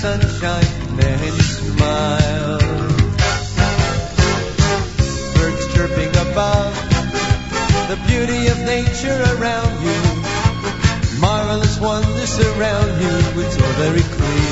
sunshine and smile. Birds chirping above, the beauty of nature around you. Marvelous wonders around you, it's all very clear.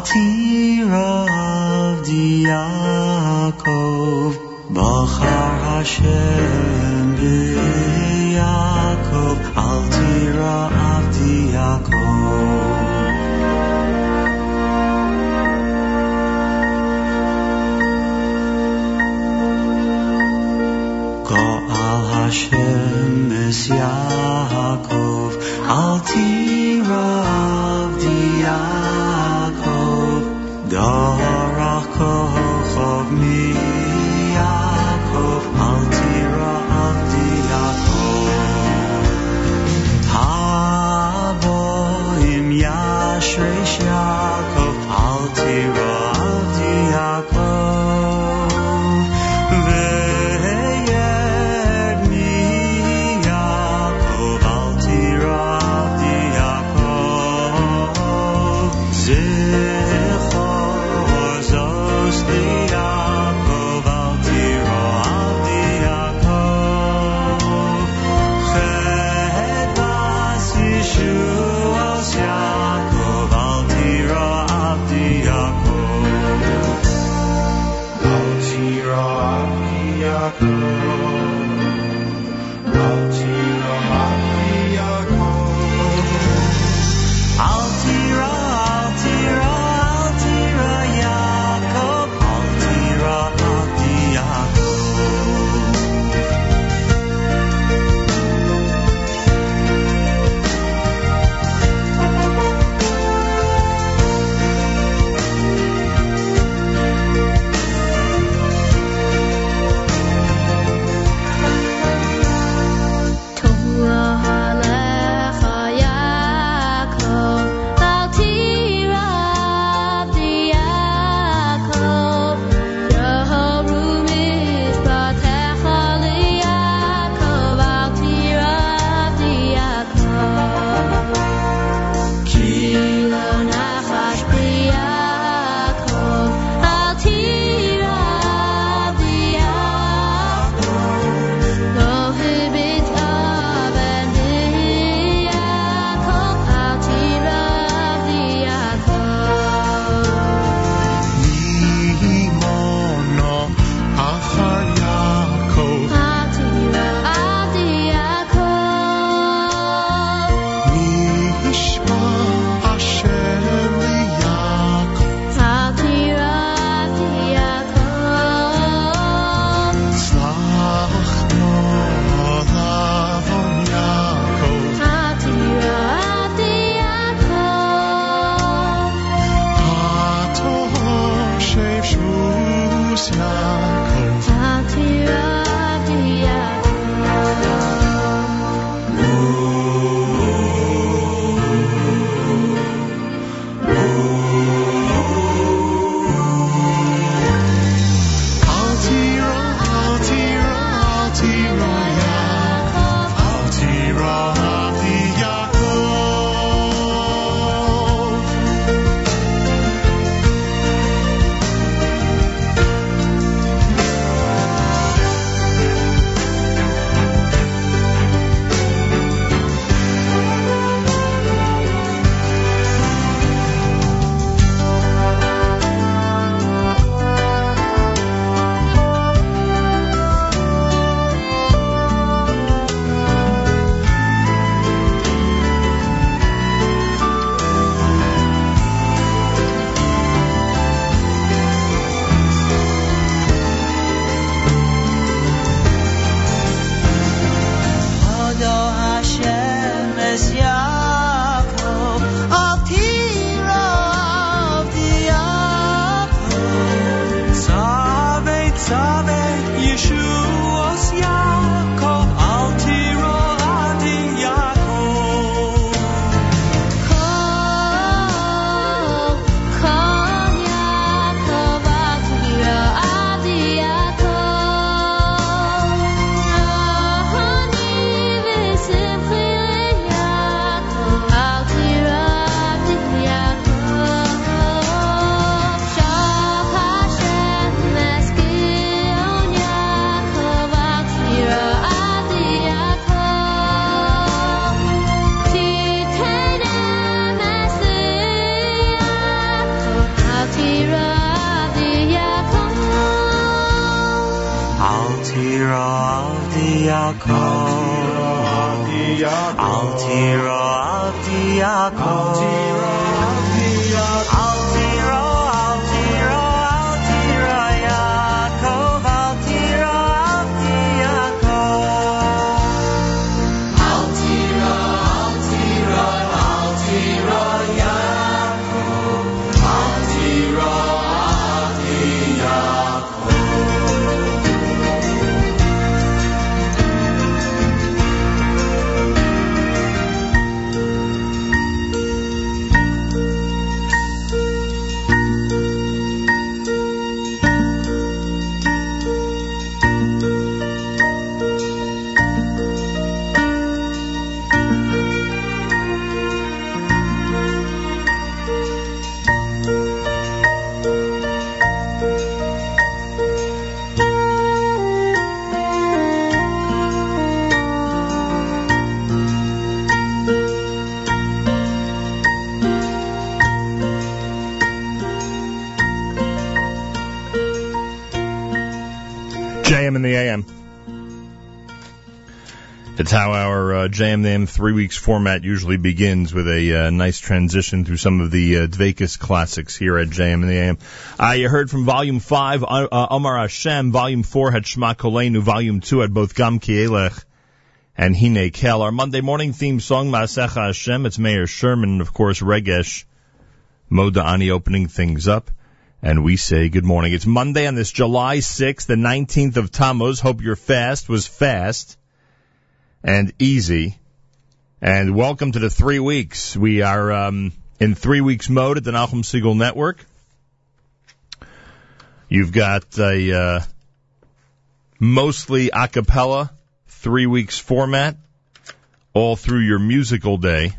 Al our uh, JM in the AM three weeks format usually begins with a uh, nice transition through some of the uh, classics here at JM in the AM. Uh, you heard from Volume 5, uh, uh, Omar Hashem. Volume 4 had Shema Kolenu. Volume 2 had both Gam Kielech and Hine Kel. Our Monday morning theme song, Maasecha Hashem. It's Meir Sherman of course, Regesh Moda'ani opening things up. And we say good morning. It's Monday on this July 6th, the 19th of Tammuz. Hope your fast was fast and easy. And welcome to the three weeks. We are um, in three weeks mode at the Nachum Segal Network. You've got a uh, mostly a cappella three weeks format all through your musical day.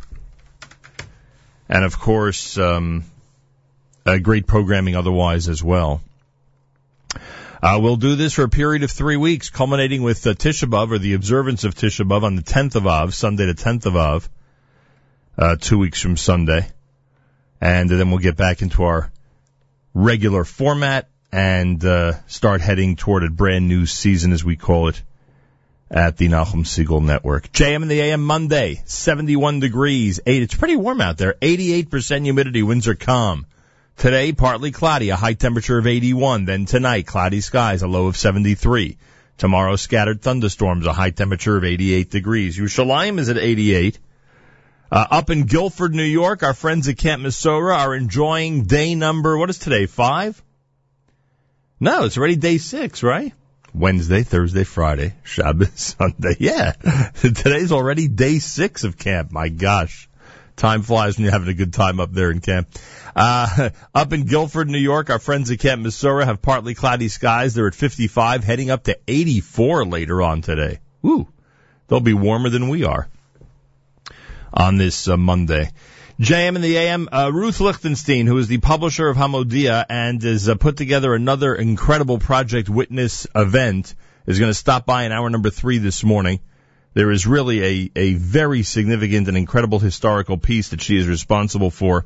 And of course, um, great programming otherwise as well. Uh, we'll do this for a period of three weeks, culminating with uh, Tisha B'Av, or the observance of Tisha B'Av on the 10th of Av, Sunday the 10th of Av, uh, two weeks from Sunday. And then we'll get back into our regular format and uh, start heading toward a brand new season, as we call it, at the Nachum Segal Network. JM in the AM Monday, 71 degrees, 8. It's pretty warm out there. 88% humidity, winds are calm. Today, partly cloudy, a high temperature of 81. Then tonight, cloudy skies, a low of 73. Tomorrow, scattered thunderstorms, a high temperature of 88 degrees. Yerushalayim is at 88. Uh, up in Guilford, New York, our friends at Camp Mesorah are enjoying day number, what is today, five? No, it's already day six, right? Wednesday, Thursday, Friday, Shabbos, Sunday. Yeah. Today's already day six of camp. My gosh. Time flies when you're having a good time up there in camp. Uh, up in Guilford, New York, our friends at Camp Mesorah have partly cloudy skies. They're at 55, heading up to 84 later on today. Woo. They'll be warmer than we are on this uh, Monday. JM and the AM, uh, Ruth Lichtenstein, who is the publisher of Hamodia and has uh, put together another incredible Project Witness event, is going to stop by in hour number three this morning. There is really a, a very significant and incredible historical piece that she is responsible for.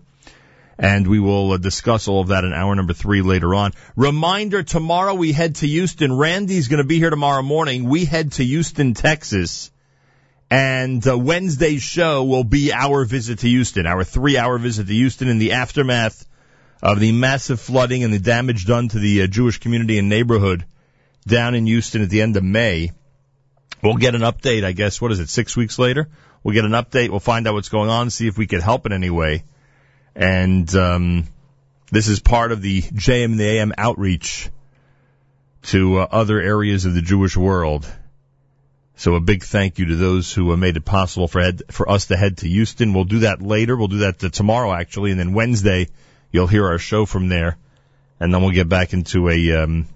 And we will uh, discuss all of that in hour number three later on. Reminder, tomorrow we head to Houston. Randy's going to be here tomorrow morning. We head to Houston, Texas. And uh, Wednesday's show will be our visit to Houston, our three hour visit to Houston in the aftermath of the massive flooding and the damage done to the uh, Jewish community and neighborhood down in Houston at the end of May. We'll get an update, I guess, what is it, six weeks later? We'll get an update, we'll find out what's going on, see if we could help in any way. And um, this is part of the JM and the AM outreach to uh, other areas of the Jewish world. So a big thank you to those who uh, made it possible for head, for us to head to Houston. We'll do that later. We'll do that uh, tomorrow actually, and then Wednesday you'll hear our show from there, and then we'll get back into a um,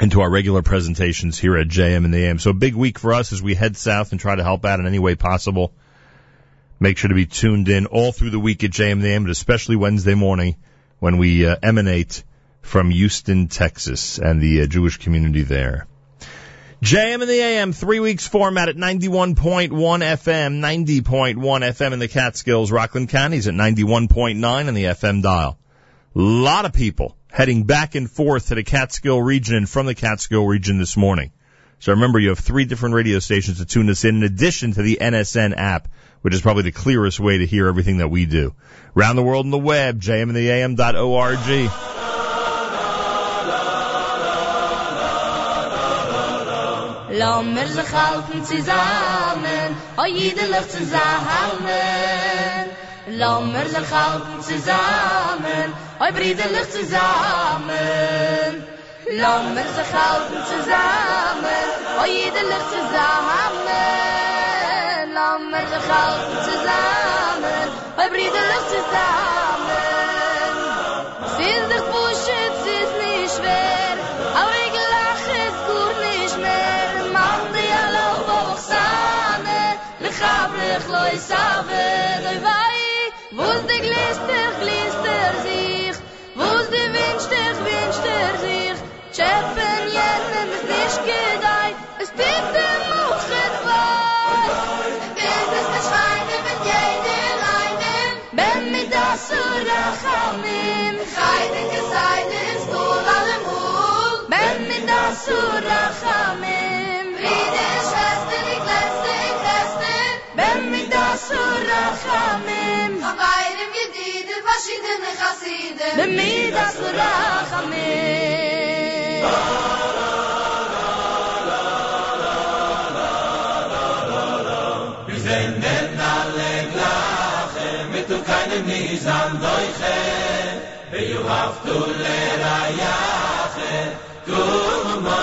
into our regular presentations here at JM and the AM. So a big week for us as we head south and try to help out in any way possible. Make sure to be tuned in all through the week at JM the AM, but especially Wednesday morning when we uh, emanate from Houston, Texas, and the uh, Jewish community there. JM and the AM, three weeks format at 91.1 FM, 90.1 FM in the Catskills, Rockland County's at 91.9 on the FM dial. A lot of people heading back and forth to the Catskill region and from the Catskill region this morning. So remember, you have three different radio stations to tune us in, in addition to the NSN app, which is probably the clearest way to hear everything that we do. Round the world on the web, jmandtheam.org. Sich halten zusammen, oh zusammen. Sich halten zusammen, oh zusammen. Sich halten zusammen, oh zusammen. nommer ze galt ze zamen bei briderlos ze zamen sin ze pushet sis ni schwer. Aber ich lach es gut nich mehr man de alo vog zame le gab le gloi zame de vai wo de glister glister sich wo de winster winster sich Chefen jenen, es nisch gedei, es bitte den g'siedn mit da zra gme la la la la kum ma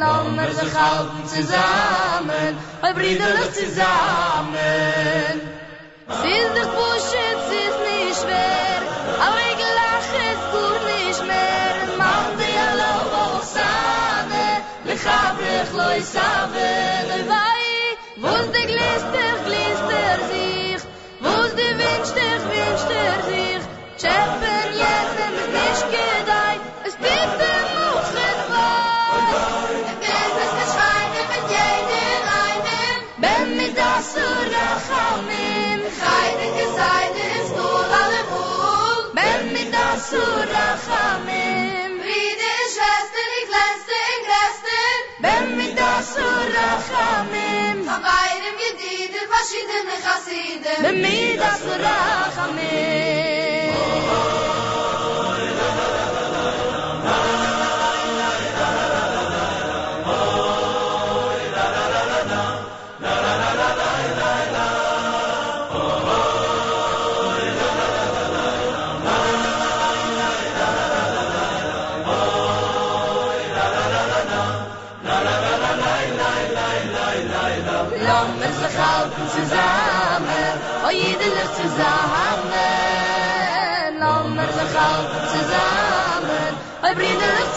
lo mer halten zusammen oi briderlich zusammen siz de pushet siz schwer aber ich lach es gut nich mehr mach de lo le khabrech lo isave le vai vos de glister glister sich vos de wünscht dich wünscht dich rachamim Chavayrim gedidim Vashidim lechassidim Bemidas rachamim Oh, oh, oh jederlich zusammen. Lass mir sich halten zusammen, oh brüderlich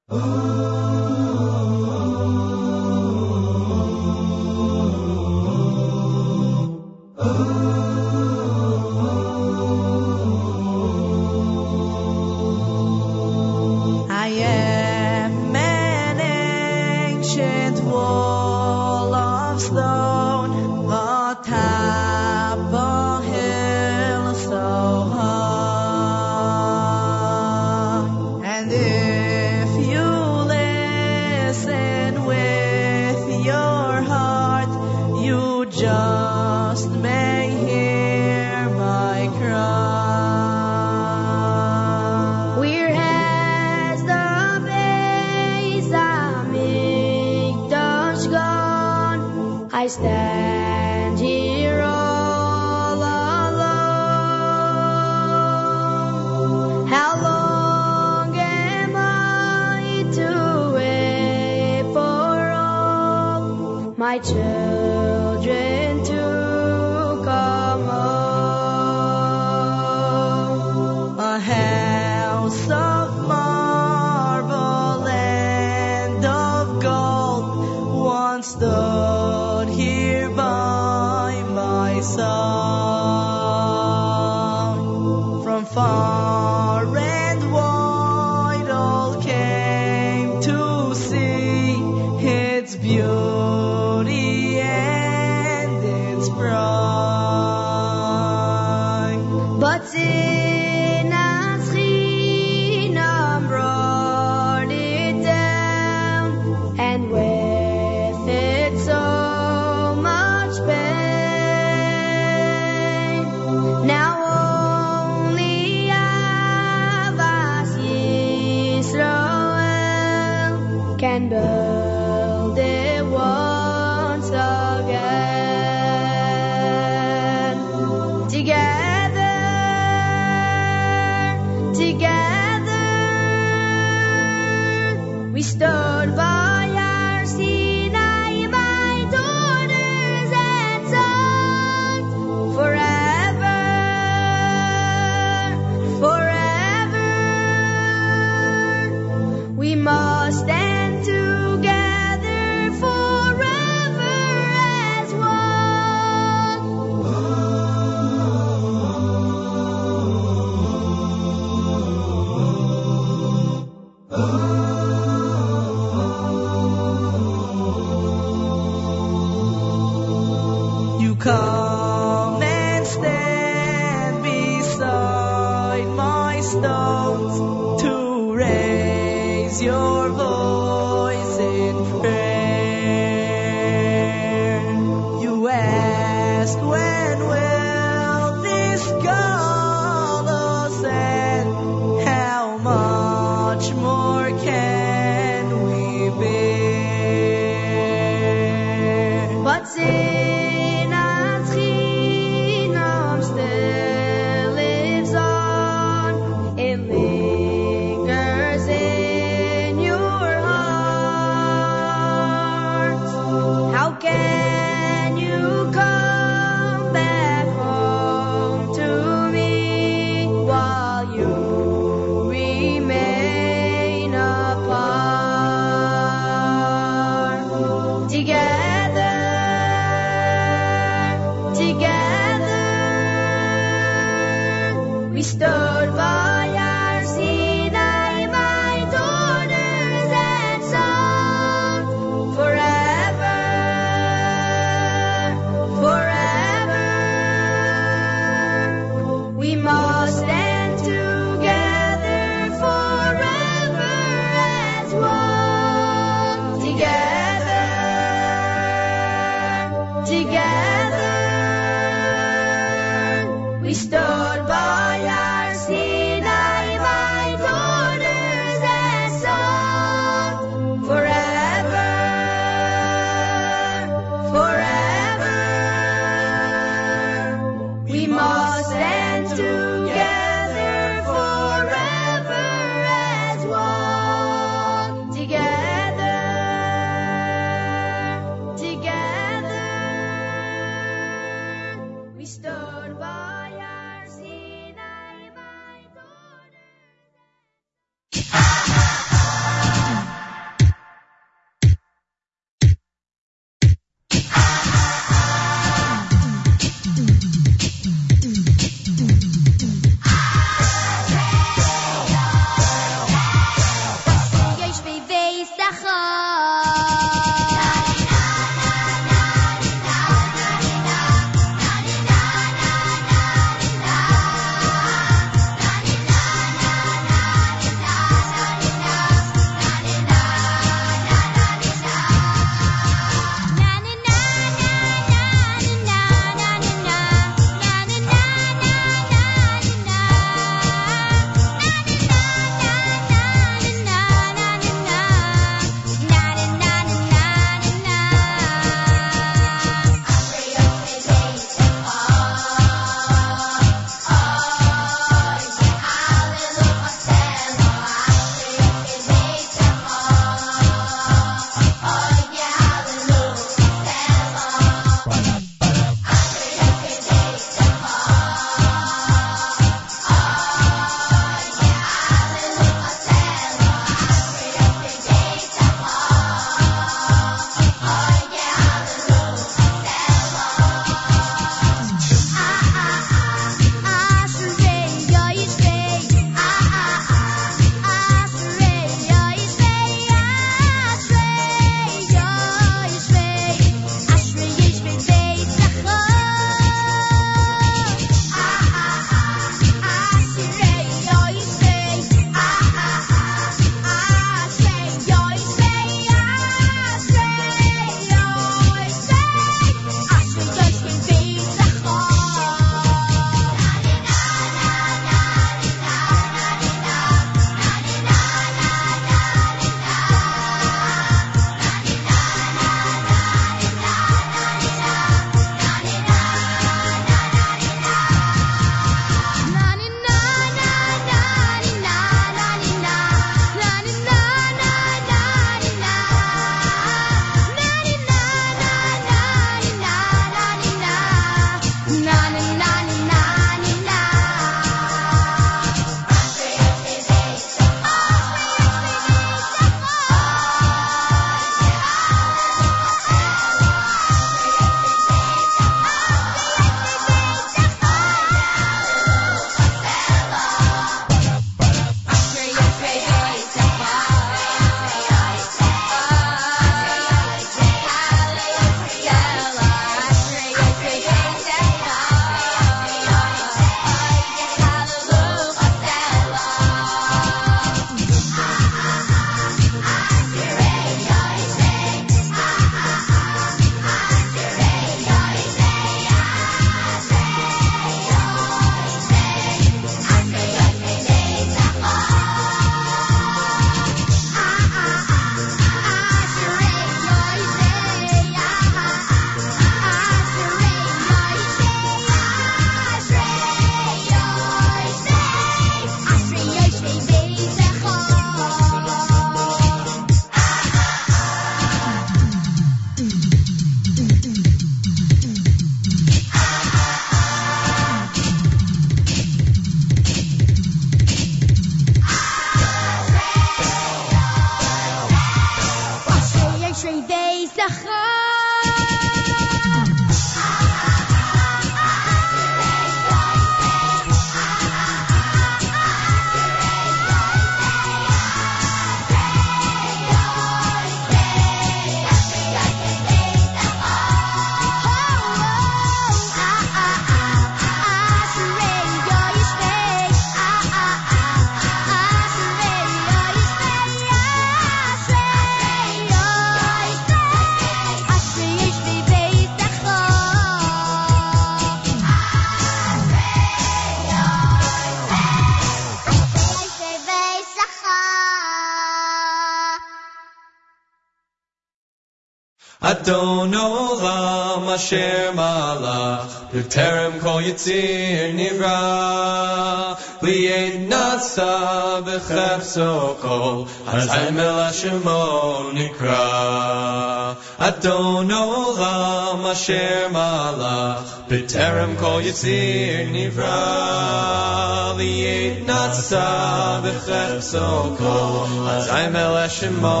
Asher Malach B'terem Kol Yitzir Nivra Li'ed Nasa B'chefso Kol Hazayim El Hashemo Nikra Adon Olam Asher Malach B'terem Kol Yitzir Nivra Li'ed Nasa B'chefso Kol Hazayim El Hashemo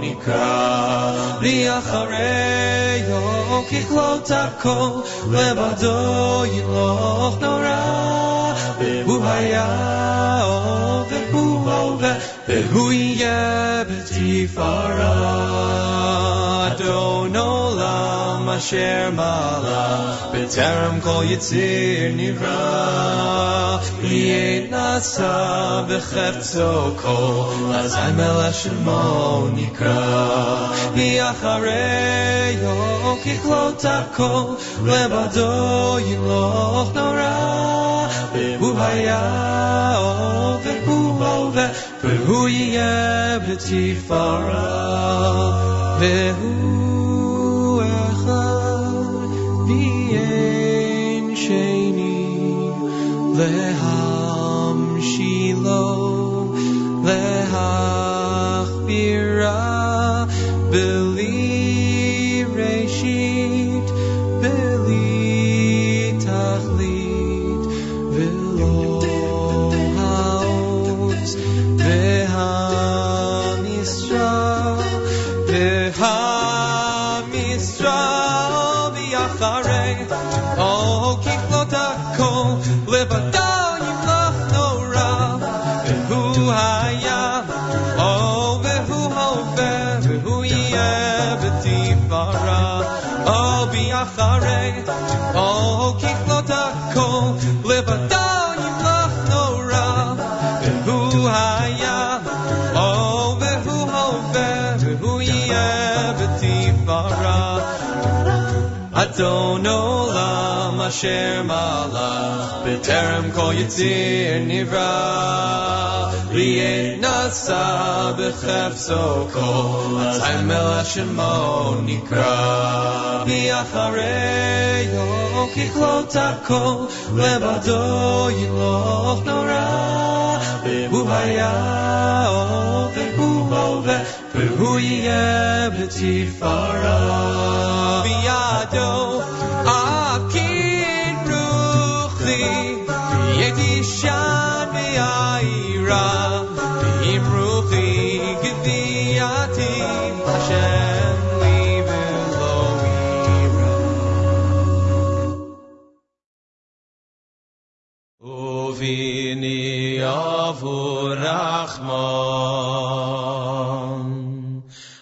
Nikra Li'achareyo Kichlot HaKol Lebado Yiloch Nora Haya O Behu Hove Behu Yeh B'tifara Adon Olam Asher Malach B'terem Kol Yitzir Nivra. Yeh Nasa B'chefzo Kol. Azay Melech Shemo Nikra V'achareyo Kichlot HaKol Lebado Yiloch Nora Behu Haya O Behu Hove Behu Yeh B'tifara Adon Olam Asher Malach B'terem Kol Yitzir Nivra Li'ed Nasa B'chefzo Kol Azay Melech Shemo Nikra. V'achareyo Kichlot HaKol Lebado Yiloch Nora Behu Haya O Behu Hove Behu Yeh B'tifara V'yado hu Rahman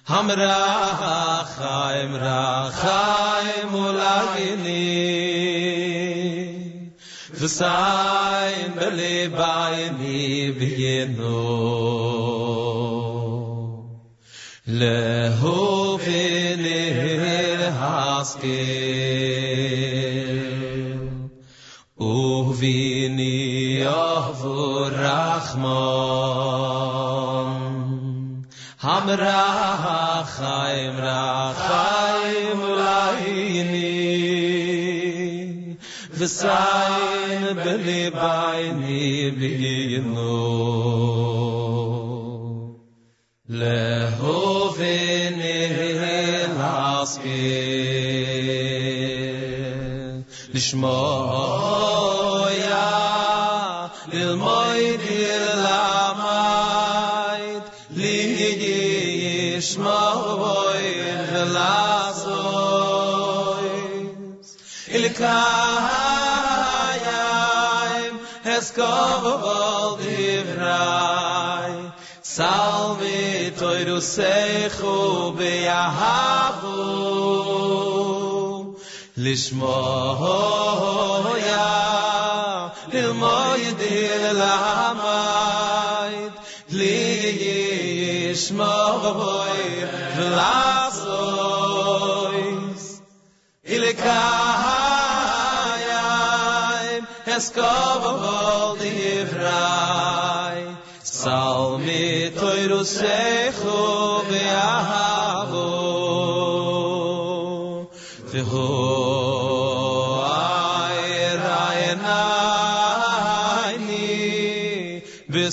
Ham Rachaim Rachaim Ulagini V'sayim b'libayni b'yinu Lehu v'nir haskir yahu rahman. Hamra khaim ra khaim ulaini vesain bele bayni beyno le Oh. kovol divrai salve toiru sechu beyahavu lishmo ya il moy dir la mait li ishmo voy vlasois ile kah es kova vol di evrai sal mi toy ru sekhu ve ahavo ve ho ay ra ena ni ve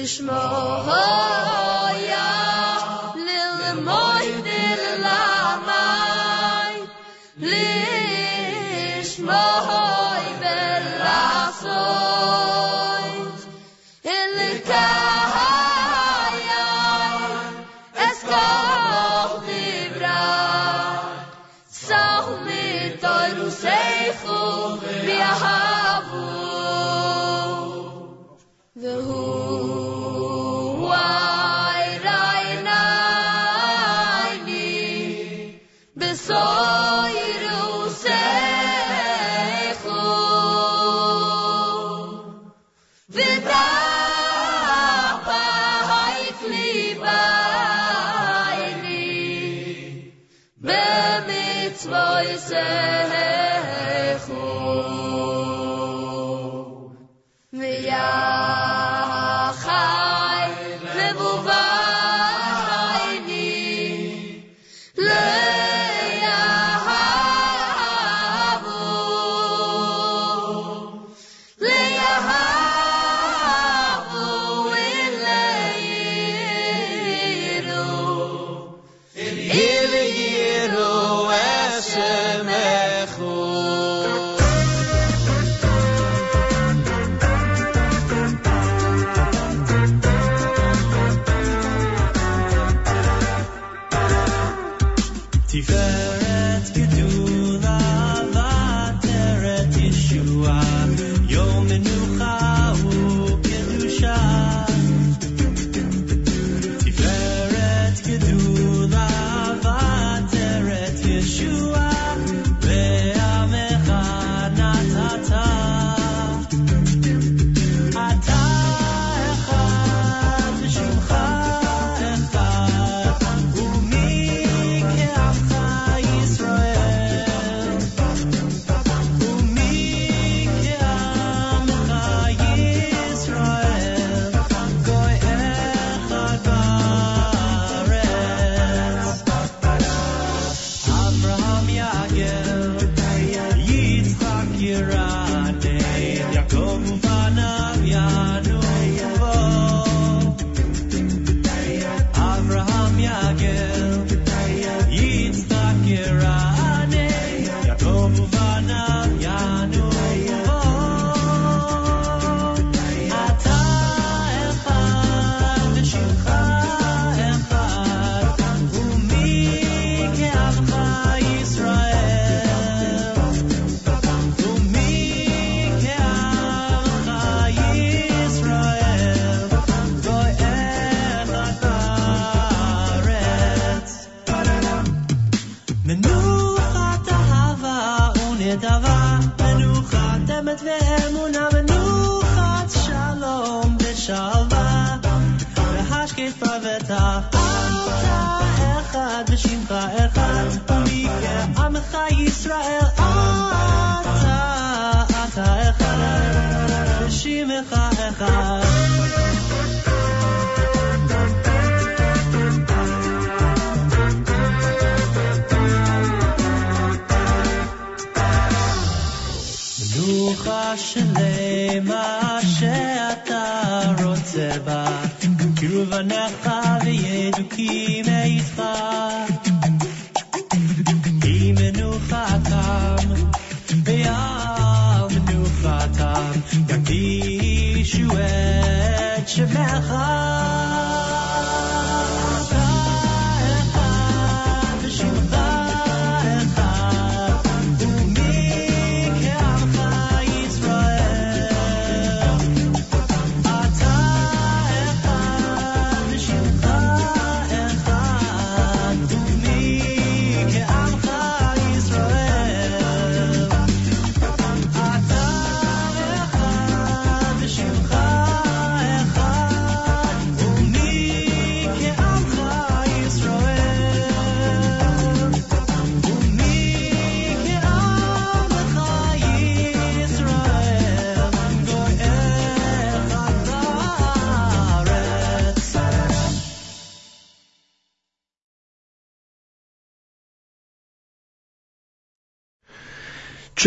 Nishmoya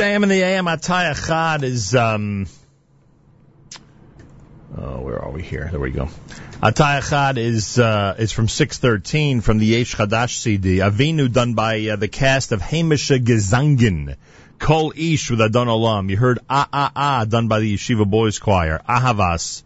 JM in the AM Ataya Chad is um oh where are we here? There we go. Ataya Chad is uh is from six thirteen from the Yesh Chadash CD. Avinu done by uh, the cast of Hamisha Gezangin. Kol Ish with Adon Olam. You heard Ah Ah Ah done by the Yeshiva Boys Choir. Ahavas,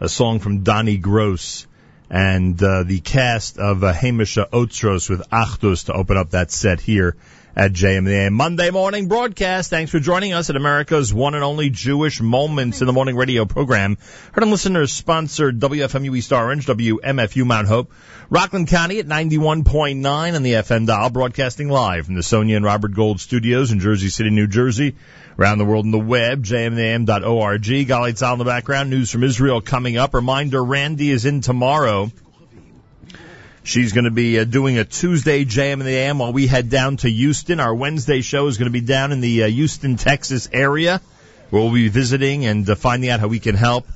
a song from Donnie Gross. And uh, the cast of uh, Hamisha Otzros with Achdus to open up that set here at JMA Monday morning broadcast. Thanks for joining us at America's one and only Jewish Moments in the Morning radio program. Heard on listeners sponsored WFMU East Orange, WMFU Mount Hope, Rockland County at 91.9 on the FM dial, broadcasting live from the Sonia and Robert Gold studios in Jersey City, New Jersey. Around the world on the web, jmam.org. Galei Tzal in the background. News from Israel coming up. Reminder, Randy is in tomorrow. She's going to be uh, doing a Tuesday jam in the AM while we head down to Houston. Our Wednesday show is going to be down in the uh, Houston, Texas area where we'll be visiting and uh, finding out how we can help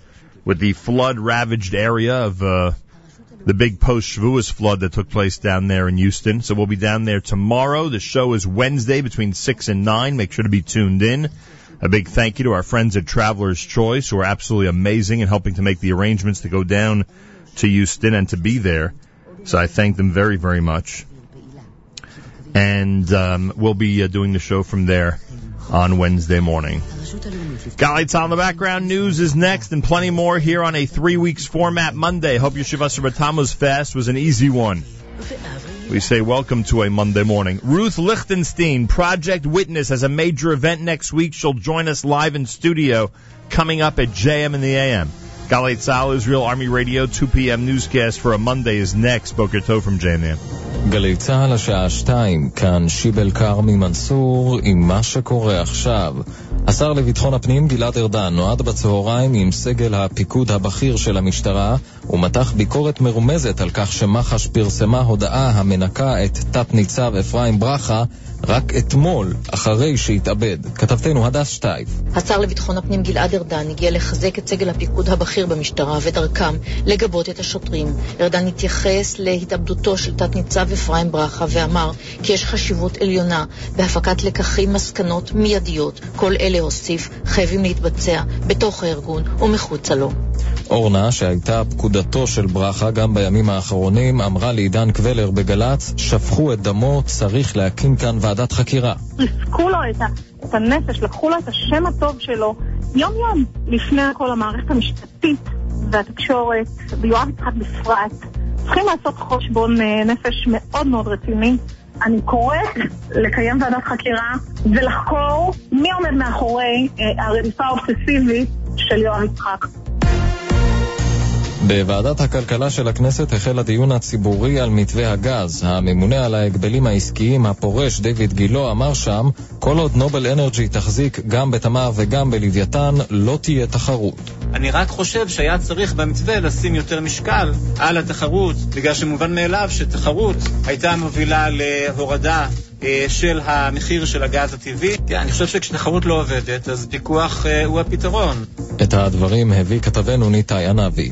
with the flood ravaged area of uh, the big post Shavuos flood that took place down there in Houston. So we'll be down there tomorrow. The show is Wednesday between 6 and 9. Make sure to be tuned in. A big thank you to our friends at Traveler's Choice who are absolutely amazing in helping to make the arrangements to go down to Houston and to be there. So I thank them very, very much. And um, we'll be uh, doing the show from there on Wednesday morning. Galei on the background news is next and plenty more here on a three weeks format Monday. Hope your Shiva Asar B'Tammuz fast was an easy one. We say welcome to a Monday morning. Ruth Lichtenstein, Project Witness, has a major event next week. She'll join us live in studio coming up at JM in the AM. Galei Tzal, Israel Army Radio, 2 p.m. newscast for a Monday is next. Boker Tov from JM. גלי צה"ל השעה שתיים, כאן שיבל כרמי מנסור עם מה שקורה עכשיו. השר לביטחון הפנים גלעד ארדן נועד בצהריים עם סגל הפיקוד הבכיר של המשטרה ומתח ביקורת מרומזת על כך שמח"ש פרסמה הודעה המנקה את תת-ניצב אפרים ברכה רק אתמול, אחרי שהתאבד. כתבתנו הדס שטייף. השר לביטחון הפנים גלעד ארדן הגיע לחזק את סגל הפיקוד הבכיר במשטרה ודרכם לגבות את השוטרים. ארדן התייחס להתאבדותו של תת-ניצב אפרים ברכה ואמר כי יש חשיבות עליונה בהפקת לקחים מסקנות מיידיות. כל אלה הוסיף חייבים להתבצע בתוך הארגון ומחוצה לו. אורנה, שהייתה פקודתו של ברכה גם בימים האחרונים, אמרה לעידן קבלר בגל"צ, שפכו את דמו, צריך להקים כאן ועדת חקירה. ריסקו לו את, ה, את הנפש, לקחו לו את השם הטוב שלו יום-יום לפני כל המערכת המשפטית והתקשורת, ויואב יצחק בפרט. צריכים לעשות חושבון אה, נפש מאוד מאוד רציני. אני קוראת לקיים ועדת חקירה ולחקור מי עומד מאחורי אה, הרדיפה האובססיבית של יואב יצחק. בוועדת הכלכלה של הכנסת החל הדיון הציבורי על מתווה הגז. הממונה על ההגבלים העסקיים הפורש דיוויד גילו אמר שם, כל עוד נובל אנרג'י תחזיק גם בתמר וגם בלוויתן, לא תהיה תחרות. אני רק חושב שהיה צריך במתווה לשים יותר משקל על התחרות, בגלל שמובן מאליו שתחרות הייתה מובילה להורדה אה, של המחיר של הגז הטבעי. כן, אני חושב שכשתחרות לא עובדת, אז פיקוח אה, הוא הפתרון. את הדברים הביא כתבנו ניתאי ענבי.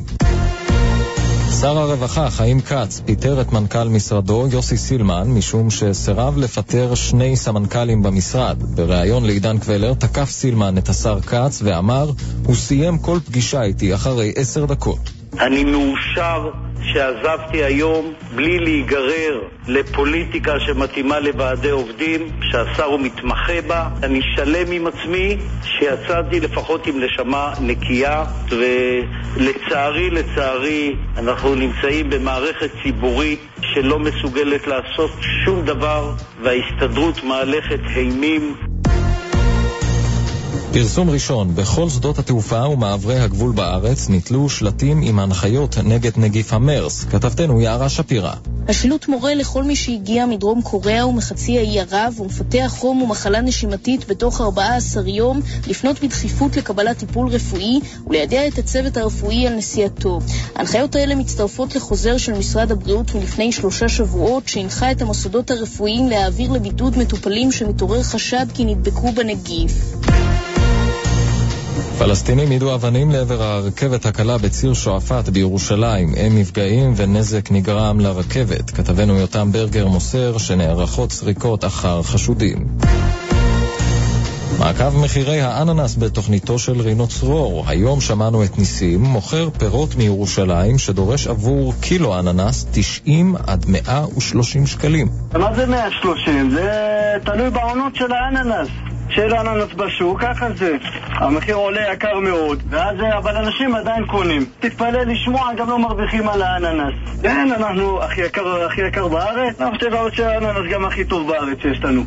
שר הרווחה חיים כץ פיטר את מנכ"ל משרדו יוסי סילמן משום שסירב לפטר שני סמנכ"לים במשרד. בריאיון לעידן קבלר תקף סילמן את השר כץ ואמר הוא סיים כל פגישה איתי אחרי עשר דקות. אני מאושר שעזבתי היום בלי להיגרר לפוליטיקה שמתאימה לוועדי עובדים, שהשר הוא מתמחה בה. אני שלם עם עצמי שיצאתי לפחות עם נשמה נקייה, ולצערי, לצערי, אנחנו נמצאים במערכת ציבורית שלא מסוגלת לעשות שום דבר, וההסתדרות מהלכת אימים. פרסום ראשון, בכל שדות התעופה ומעברי הגבול בארץ נתלו שלטים עם הנחיות נגד נגיף המרס. כתבתנו יערה שפירא. השילוט מורה לכל מי שהגיע מדרום קוריאה ומחצי האי ערב ומפתח חום ומחלה נשימתית בתוך 14 יום לפנות בדחיפות לקבלת טיפול רפואי וליידע את הצוות הרפואי על נסיעתו. ההנחיות האלה מצטרפות לחוזר של משרד הבריאות מלפני שלושה שבועות שהנחה את המוסדות הרפואיים להעביר לבידוד מטופלים שמתעורר חשד כי נדבקו בנגיף. פלסטינים יידו אבנים לעבר הרכבת הקלה בציר שועפאט בירושלים. אין נפגעים ונזק נגרם לרכבת. כתבנו יותם ברגר מוסר שנערכות סריקות אחר חשודים. מעקב מחירי האננס בתוכניתו של רינו צרור. היום שמענו את ניסים, מוכר פירות מירושלים שדורש עבור קילו אננס 90 עד 130 שקלים. מה זה 130? זה תלוי בעונות של האננס. של אננס בשוק, ככה זה. המחיר עולה יקר מאוד, ואז, אבל אנשים עדיין קונים. תתפלא לשמוע, גם לא מרוויחים על האננס. כן, אנחנו הכי יקר, הכי יקר בארץ, אנחנו חושב שהאננס גם הכי טוב בארץ שיש לנו.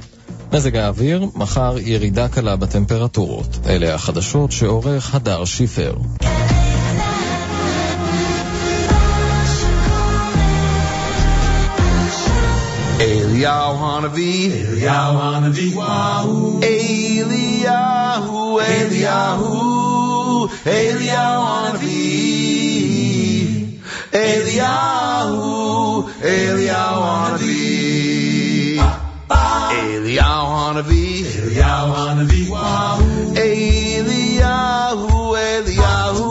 מזג האוויר, מחר ירידה קלה בטמפרטורות. אלה החדשות שעורך הדר שיפר. Eliyahu Hanavi, Eliyahu Hanavi, Eliyahu, Eliyahu, Eliyahu Hanavi, Eliyahu, Eliyahu Hanavi, Eliyahu Hanavi, Eliyahu Hanavi, Eliyahu, Eliyahu,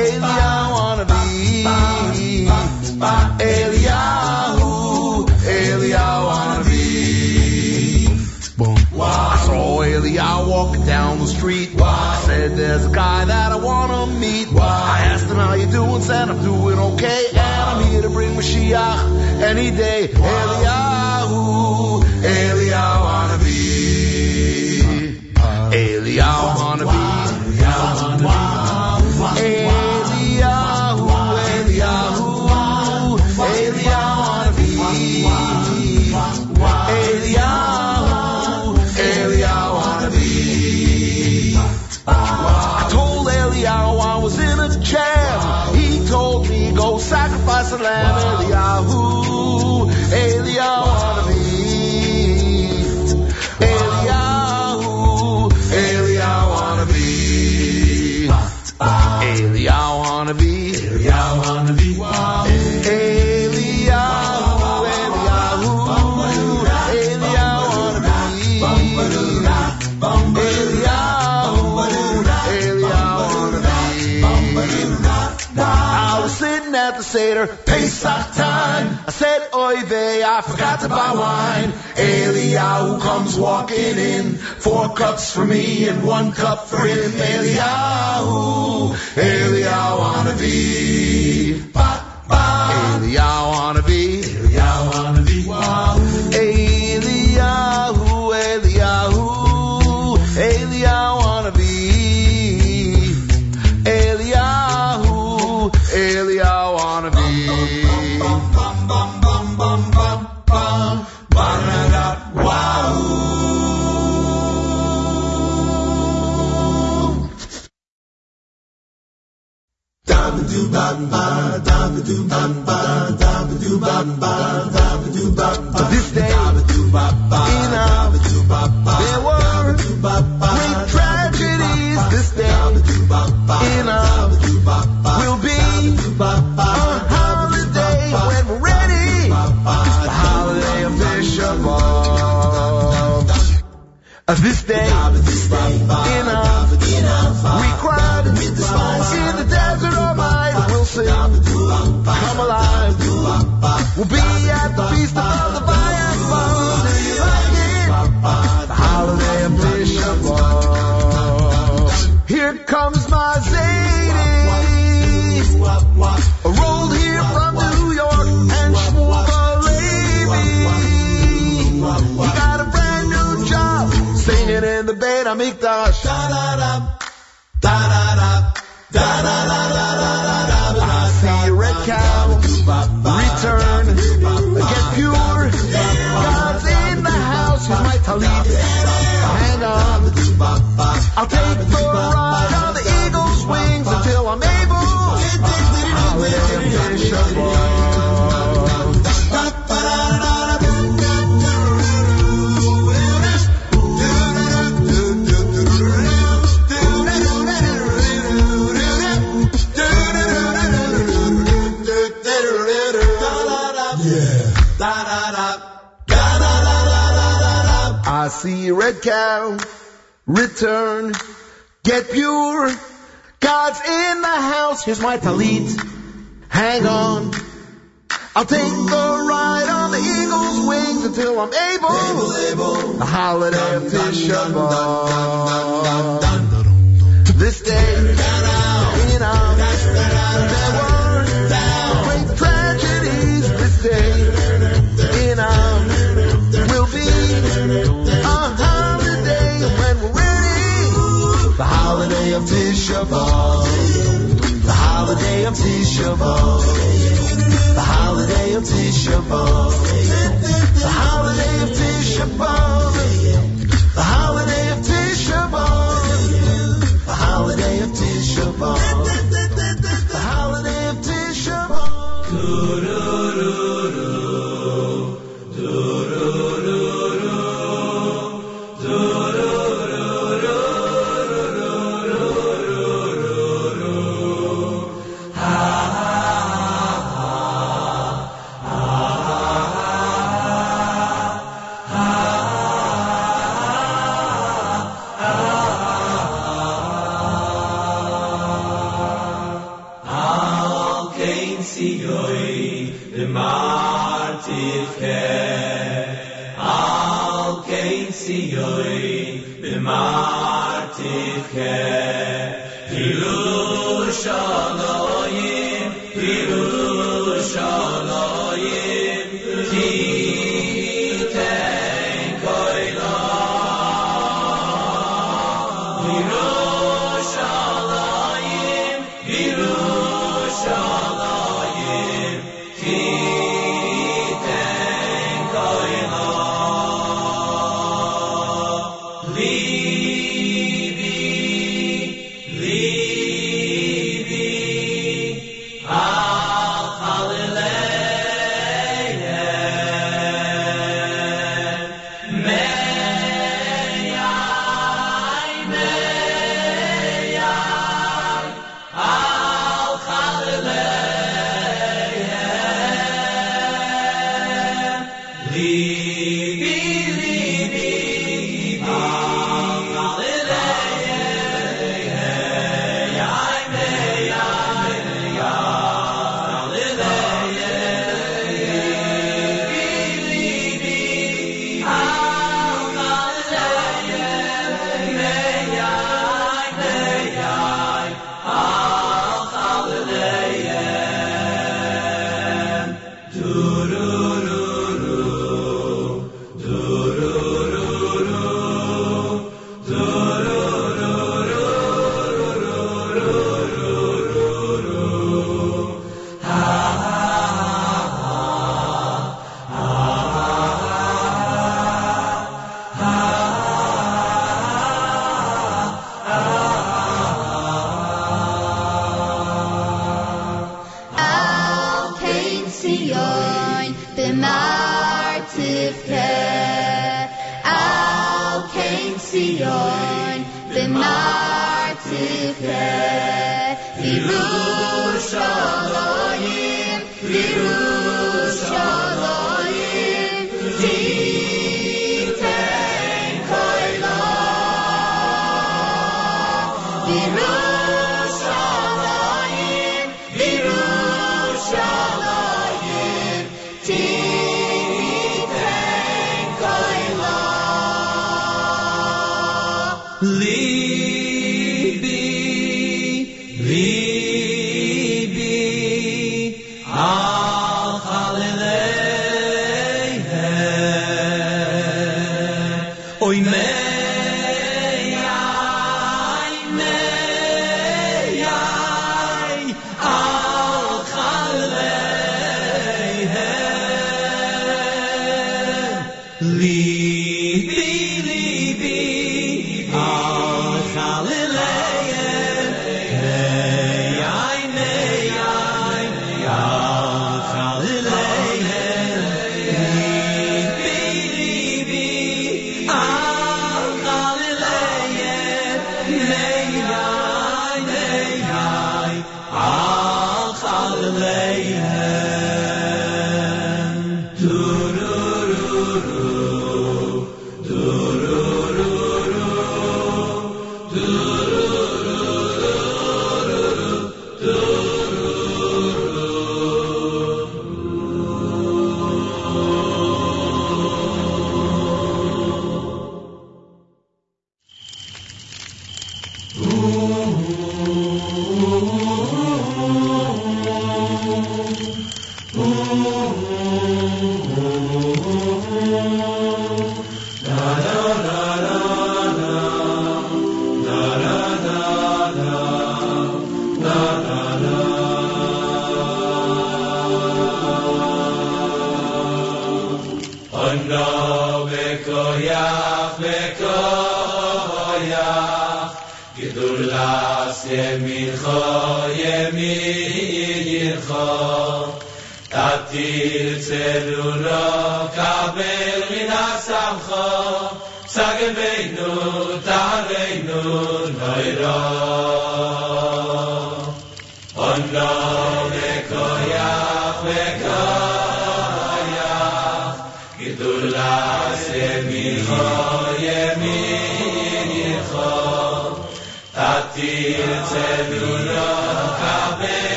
Eliyahu Hanavi, Eliyahu. Eliyahu Hanavi. I saw Eliyahu walking down the street. I there's a guy that I wanna meet. I asked him how you doing, said I'm doing okay, and I'm here to bring Mashiach any day. Eliyahu, Eliyahu Hanavi. Eliyahu Hanavi. Eliyahu Hanavi. Sacrifice Seder, Pesach time. I said, Oy vey, I forgot to buy wine. Eliyahu comes walking in, four cups for me and one cup for him. Eliyahu, Eliyahu Hanavi. Ba, ba. Eliyahu Hanavi. Eliyahu Hanavi. Eliyahu, Eliyahu, Eliyahu Hanavi. Eliyahu, Eliyahu To this day, in our, there cow, return, get pure. God's in the house. Here's my talit. Hang on. I'll take the ride on the eagle's wings until I'm able. able, able. The holiday of Tisha B'av. This day. holiday of Tisha B'Av. The holiday of Tisha B'Av. The holiday of Tisha B'Av. The holiday of Tisha B'Av. The holiday of Tisha B'Av. The holiday of Tisha B'Av. The holiday of Tisha B'Av.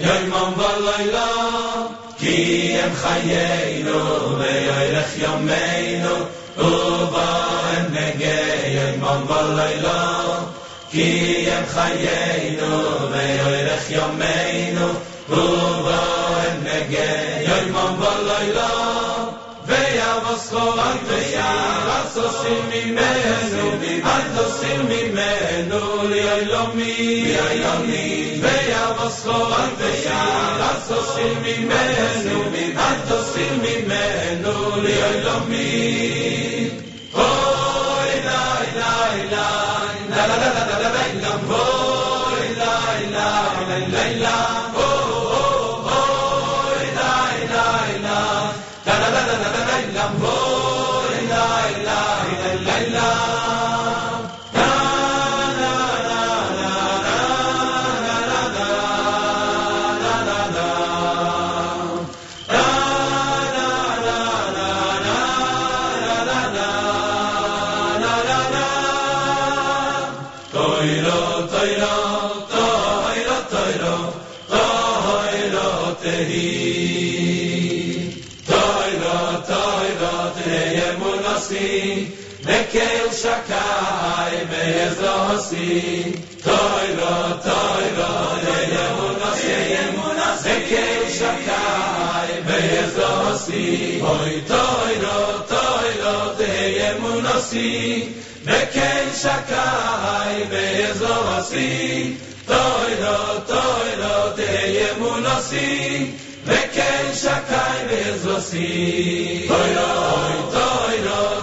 יוימם בלילה כי הם חיינו ויילך יומנו ובא הם נגי יוימם בלילה כי הם חיינו ויילך יומנו ובא ויבוסכו ויערס עושים ממנו עד עושים ממנו ליילומי ויבוסכו ויערס עושים ממנו עד עושים ממנו ליילומי אוי לי לי לי la la la la la la la la oh la la la kel shakai me yezrosi toy lo toy lo ye yemunas ye yemunas ve kel shakai me yezrosi hoy toy lo toy lo ye yemunas ve kel shakai me yezrosi toy lo toy lo ye yemunas ve kel shakai me yezrosi toy lo toy lo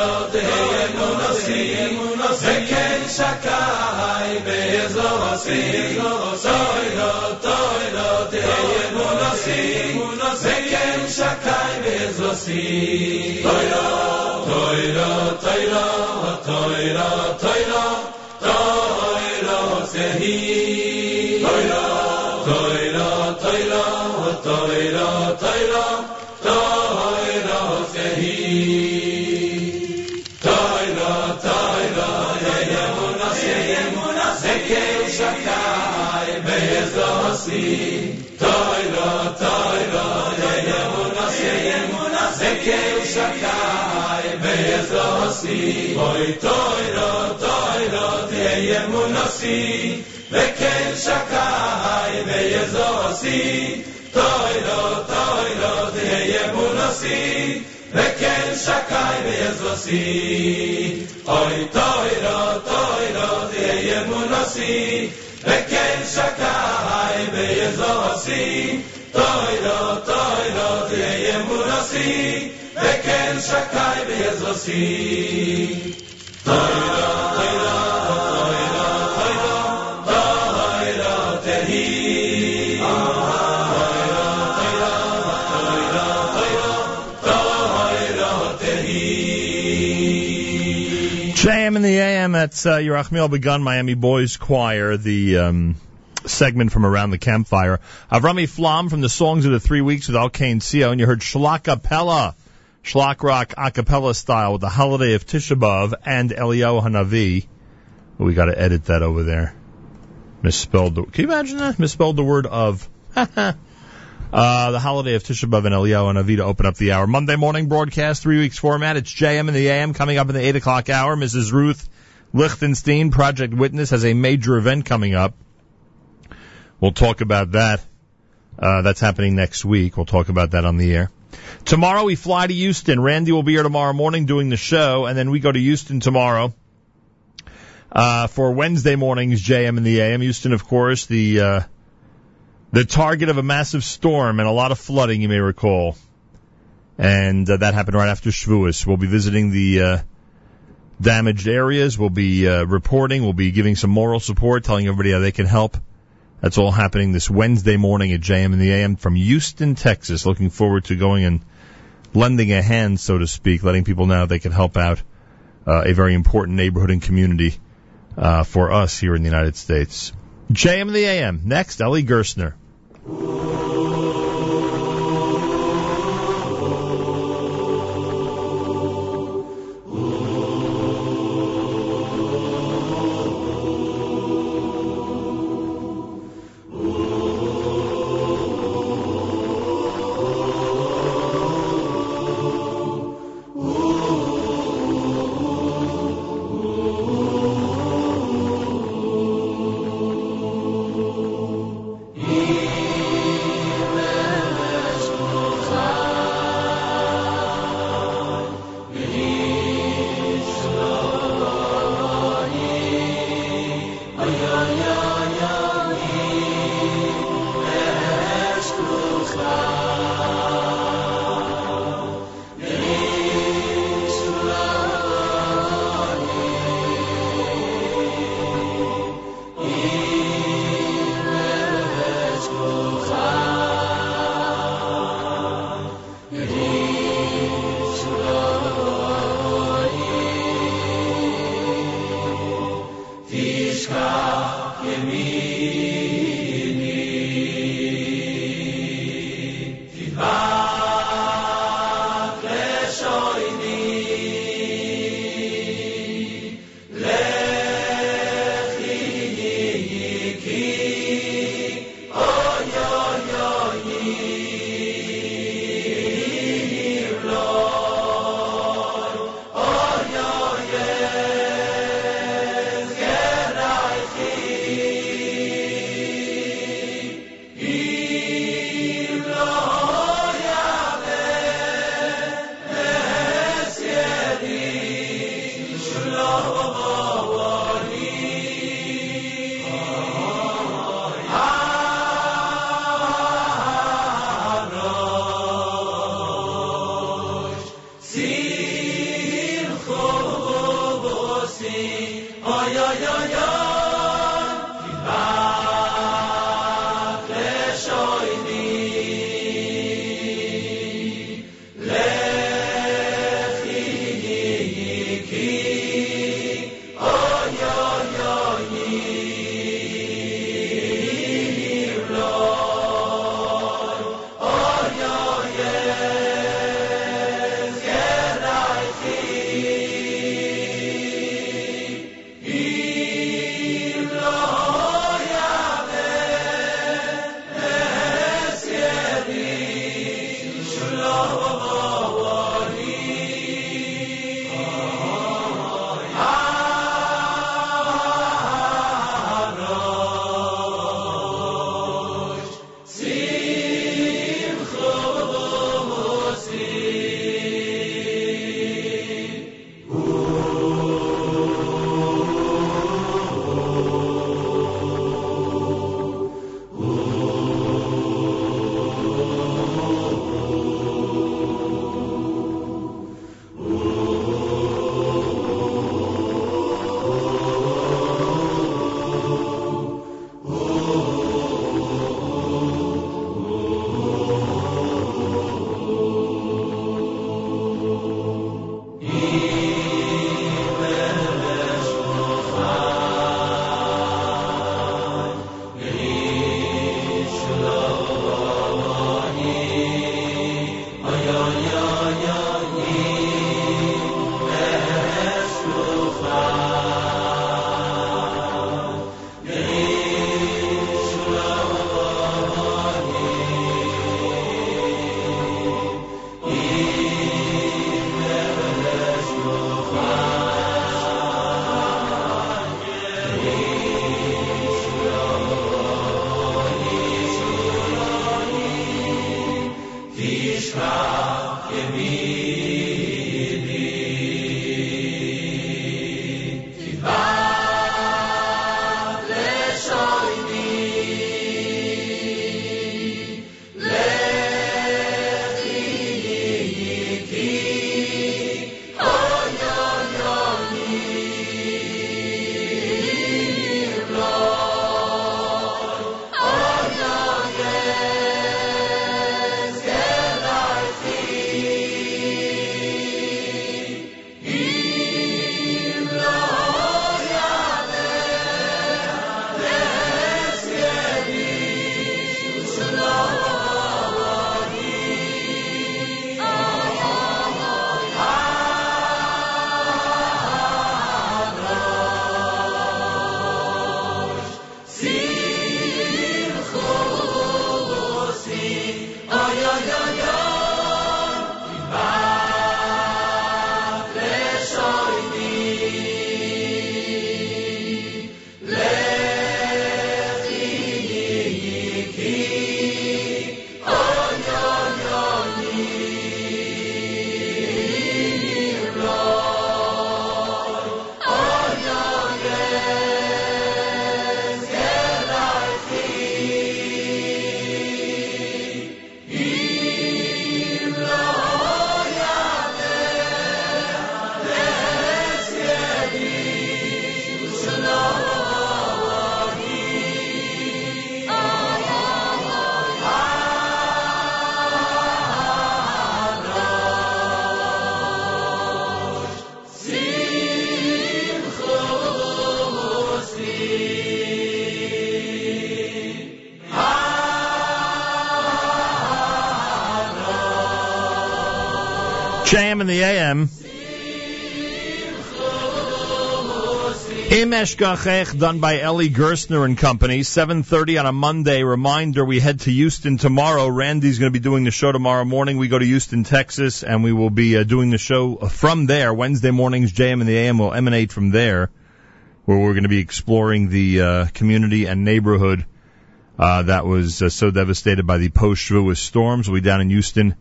דויד דויד תיינו נסימו נזיינ שקאי בזוסי דויד תיינו נסימו נזיינ שקאי בזוסי דויד דויד תיינו תיירא ותיירא תיינו יאו שקאי בייזוסי בוי טוירו טוירו תהי אמונוסי וכן שקאי בייזוסי טוירו טוירו תהי אמונוסי וכן שקאי בייזוסי אוי טוירו טוירו תהי אמונוסי וכן שקאי בייזוסי טוירו טוירו תהי אמונוסי toiro, toiro, tehi. JM in the AM. That's uh, Yerachmiel Begun Miami Boys Choir, the um, segment from around the campfire. Avrami Flam from the Songs of the Three Weeks with Alkane Sio, and you heard Shlock Capella, Shlock Rock a cappella style with the Holiday of Tisha B'Av and Eliyahu Hanavi. We got to edit that over there. Misspelled. The, can you imagine that? Misspelled the word of. Uh, the holiday of Tisha B'Av and Eliyahu Hanavi to open up the hour. Monday morning broadcast, three weeks format. It's JM and the AM coming up in the 8 o'clock hour. Mrs. Ruth Lichtenstein, Project Witness, has a major event coming up. We'll talk about that. Uh, that's happening next week. We'll talk about that on the air. Tomorrow we fly to Houston. Randy will be here tomorrow morning doing the show, and then we go to Houston tomorrow uh, for Wednesday morning's JM in the AM. Houston, of course, the uh, the target of a massive storm and a lot of flooding, you may recall. And uh, that happened right after Shavuos. We'll be visiting the uh, damaged areas. We'll be uh, reporting. We'll be giving some moral support, telling everybody how they can help. That's all happening this Wednesday morning at JM and the AM from Houston, Texas. Looking forward to going and lending a hand, so to speak, letting people know they can help out uh, a very important neighborhood and community uh, for us here in the United States. JM and the AM. Next, Eli Gerstner. JM in the AM. Im Eshkachech, done by Eli Gerstner and Company, 7.30 on a Monday. Reminder, we head to Houston tomorrow. Randy's going to be doing the show tomorrow morning. We go to Houston, Texas, and we will be uh, doing the show from there. Wednesday mornings, JM and the AM will emanate from there, where we're going to be exploring the uh, community and neighborhood uh, that was uh, so devastated by the post-Shavuot storms. We'll be down in Houston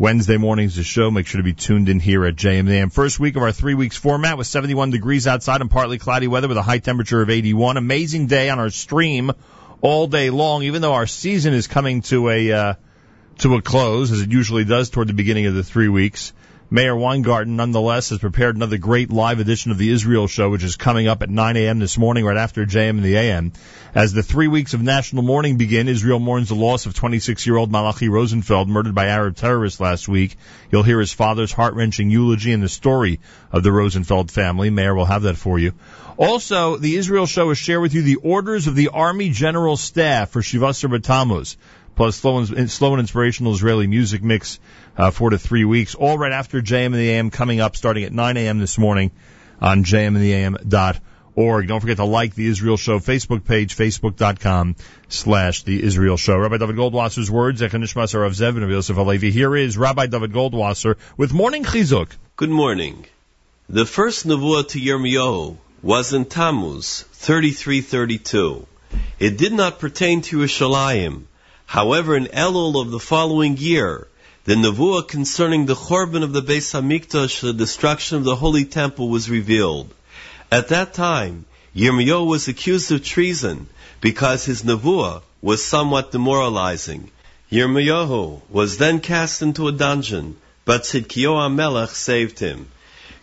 Wednesday morning's the show. Make sure to be tuned in here at JMAM. First week of our three weeks format with 71 degrees outside and partly cloudy weather with a high temperature of 81. Amazing day on our stream all day long, even though our season is coming to a, uh, to a close, as it usually does toward the beginning of the three weeks. Meir Weingarten, nonetheless, has prepared another great live edition of the Israel Show, which is coming up at 9 a.m. this morning, right after JM in the AM. As the three weeks of national mourning begin, Israel mourns the loss of 26-year-old Malachi Rosenfeld, murdered by Arab terrorists last week. You'll hear his father's heart-wrenching eulogy and the story of the Rosenfeld family. Meir will have that for you. Also, the Israel Show will share with you the orders of the Army General Staff for Shivasar B'Tammuz plus slow and, slow and inspirational Israeli music mix, uh, four to three weeks, all right after JM in the AM coming up starting at 9 a.m. this morning on jmintheam.org. Don't forget to like the Israel Show Facebook page, facebook.com slash the Israel Show. Rabbi Dovid Goldwasser's words, Echanishmas of and Yosef Alevi. Here is Rabbi Dovid Goldwasser with Morning Chizuk. Good morning. The first Nevuah to Yirmiyahu was in Tammuz, 3332. It did not pertain to Yerushalayim, However, in Elul of the following year, the Nevuah concerning the Chorban of the Beis Hamikdash, the destruction of the Holy Temple, was revealed. At that time, Yirmiyahu was accused of treason because his Nevuah was somewhat demoralizing. Yirmiyahu was then cast into a dungeon, but Tzidkiyahu Melech saved him.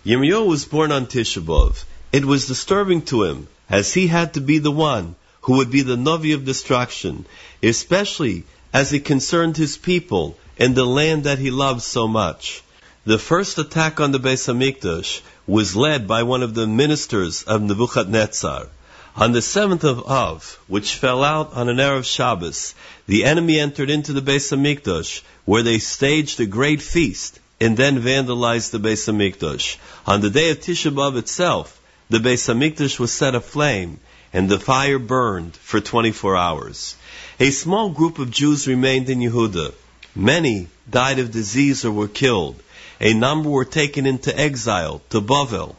Yirmiyahu was born on Tisha. It was disturbing to him, as he had to be the one who would be the Navi of destruction, especially as it concerned his people and the land that he loved so much. The first attack on the Beis Hamikdash was led by one of the ministers of Nebuchadnezzar. On the seventh of Av, which fell out on an Erev Shabbos, the enemy entered into the Beis Hamikdash, where they staged a great feast and then vandalized the Beis Hamikdash. On the day of Tisha B'av itself, the Beis Hamikdash was set aflame, and the fire burned for 24 hours. A small group of Jews remained in Yehuda. Many died of disease or were killed. A number were taken into exile to Bavel.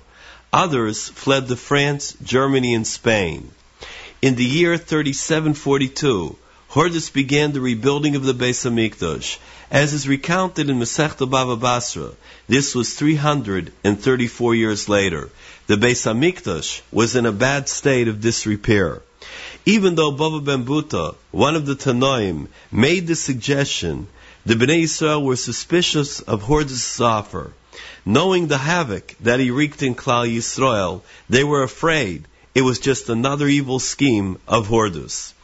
Others fled to France, Germany, and Spain. In the year 3742, Hordus began the rebuilding of the Beis Hamikdash. As is recounted in Masechta Bava Basra, this was 334 years later. The Beis Hamikdash was in a bad state of disrepair. Even though Bava Ben Buta, one of the Tanoim, made the suggestion, the Bnei Israel were suspicious of Hordus' offer. Knowing the havoc that he wreaked in Klal Yisrael, they were afraid it was just another evil scheme of Hordus.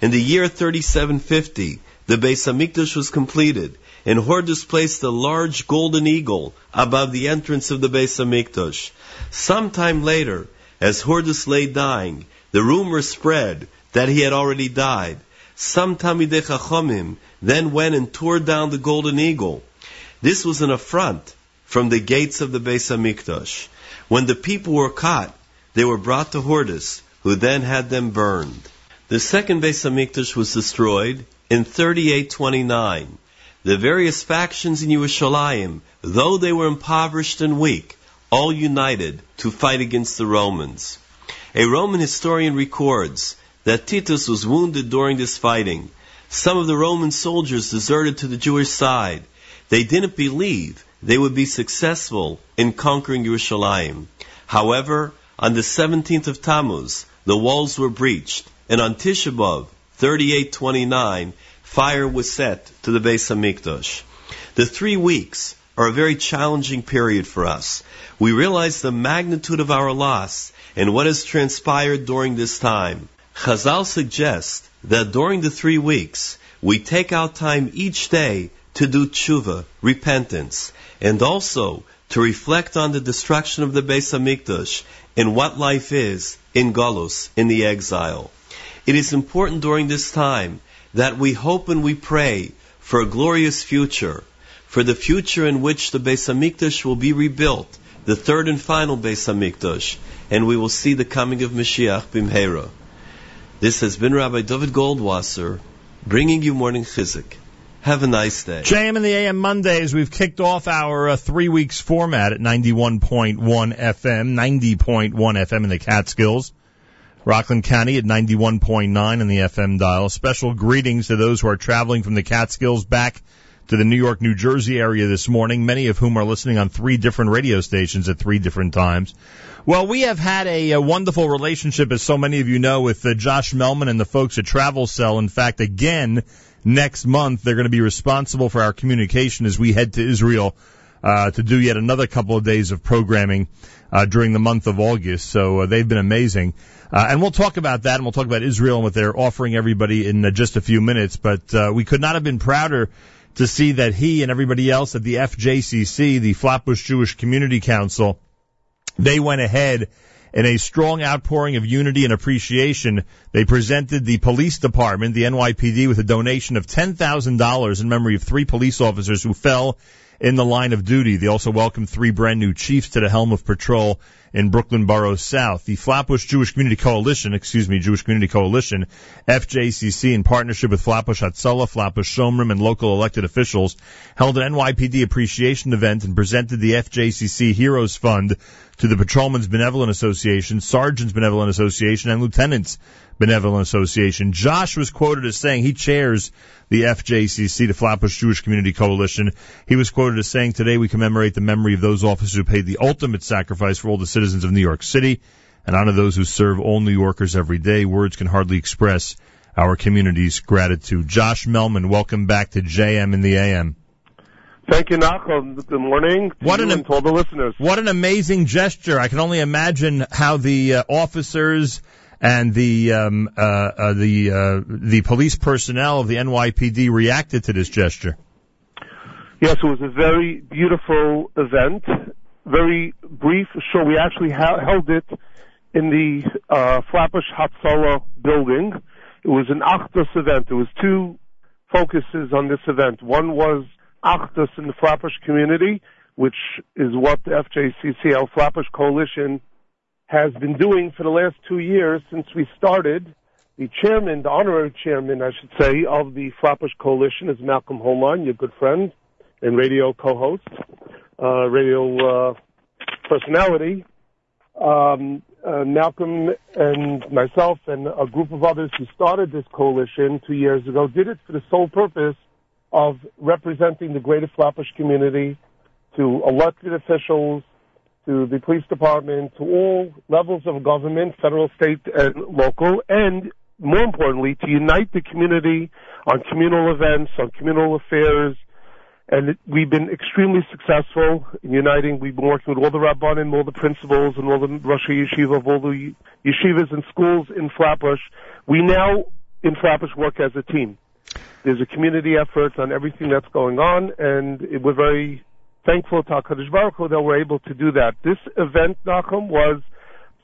In the year 3750, the Beis Hamikdash was completed, and Hordus placed a large golden eagle above the entrance of the Beis Hamikdash. Sometime later, as Hordus lay dying, the rumor spread that he had already died. Some Talmidei Chachomim then went and tore down the golden eagle. This was an affront from the gates of the Beis Hamikdash. When the people were caught, they were brought to Hordus, who then had them burned. The second Beis Hamikdash was destroyed in 3829. The various factions in Yerushalayim, though they were impoverished and weak, all united to fight against the Romans. A Roman historian records that Titus was wounded during this fighting. Some of the Roman soldiers deserted to the Jewish side. They didn't believe they would be successful in conquering Yerushalayim. However, on the 17th of Tammuz, the walls were breached, and on Tisha B'Av, 3829, fire was set to the Beis Hamikdash. The three weeks are a very challenging period for us. We realize the magnitude of our loss and what has transpired during this time. Chazal suggests that during the three weeks, we take out time each day to do tshuva, repentance, and also to reflect on the destruction of the Beis Hamikdash and what life is in Golus, in the exile. It is important during this time that we hope and we pray for a glorious future, for the future in which the Beis Hamikdash will be rebuilt, the third and final Beis Hamikdash, and we will see the coming of Mashiach bimheira. This has been Rabbi Dovid Goldwasser bringing you morning Chizuk. Have a nice day. JM in the AM Mondays, we've kicked off our uh, three weeks format at 91.1 FM, 90.1 FM in the Catskills. Rockland County at 91.9 in the FM dial. Special greetings to those who are traveling from the Catskills back to the New York, New Jersey area this morning, many of whom are listening on three different radio stations at three different times. Well, we have had a, a wonderful relationship, as so many of you know, with uh, Josh Mehlman and the folks at Travel Cell. In fact, again, next month, they're going to be responsible for our communication as we head to Israel uh, to do yet another couple of days of programming uh, during the month of August. So uh, they've been amazing. Uh, and we'll talk about that, and we'll talk about Israel and what they're offering everybody in uh, just a few minutes. But uh, we could not have been prouder to see that he and everybody else at the FJCC, the Flatbush Jewish Community Council, they went ahead in a strong outpouring of unity and appreciation, they presented the police department, the NYPD, with a donation of $10,000 in memory of three police officers who fell in the line of duty. They also welcomed three brand new chiefs to the helm of patrol in Brooklyn Borough South. The Flatbush Jewish Community Coalition, excuse me, Jewish Community Coalition, FJCC, in partnership with Flatbush Hatzalah, Flatbush Shomrim, and local elected officials, held an NYPD appreciation event and presented the FJCC Heroes Fund to the Patrolmen's Benevolent Association, Sergeants Benevolent Association, and Lieutenants Benevolent Association. Josh was quoted as saying he chairs the FJCC, the Flatbush Jewish Community Coalition. He was quoted as saying, today we commemorate the memory of those officers who paid the ultimate sacrifice for all the citizens of New York City and honor those who serve all New Yorkers every day. Words can hardly express our community's gratitude. Josh Mehlman, welcome back to JM in the AM. Thank you, Nachum. Good morning What an- and to all the listeners. What an amazing gesture. I can only imagine how the uh, officers and the um, uh, uh, the uh, the police personnel of the NYPD reacted to this gesture. Yes, it was a very beautiful event. Very brief. Sure, we actually ha- held it in the uh, Flatbush Hatzalah building. It was an Achdus event. There was two focuses on this event. One was Achdus in the Flatbush community, which is what the FJCC, our Flatbush Coalition, has been doing for the last two years since we started. The chairman, the honorary chairman, I should say, of the Flatbush Coalition is Malcolm Holman, your good friend and radio co-host, uh, radio uh, personality. Um, uh, Malcolm and myself and a group of others who started this coalition two years ago did it for the sole purpose of representing the greater Flatbush community to elected officials, to the police department, to all levels of government, federal, state, and local, and more importantly, to unite the community on communal events, on communal affairs, and we've been extremely successful in uniting. We've been working with all the rabbanim, all the principals, and all the Rosh Yeshiva of all the yeshivas and schools in Flatbush. We now, in Flatbush, work as a team. There's a community effort on everything that's going on, and we're very thankful to HaKadosh Baruch Hu that we're able to do that. This event, Nachum, was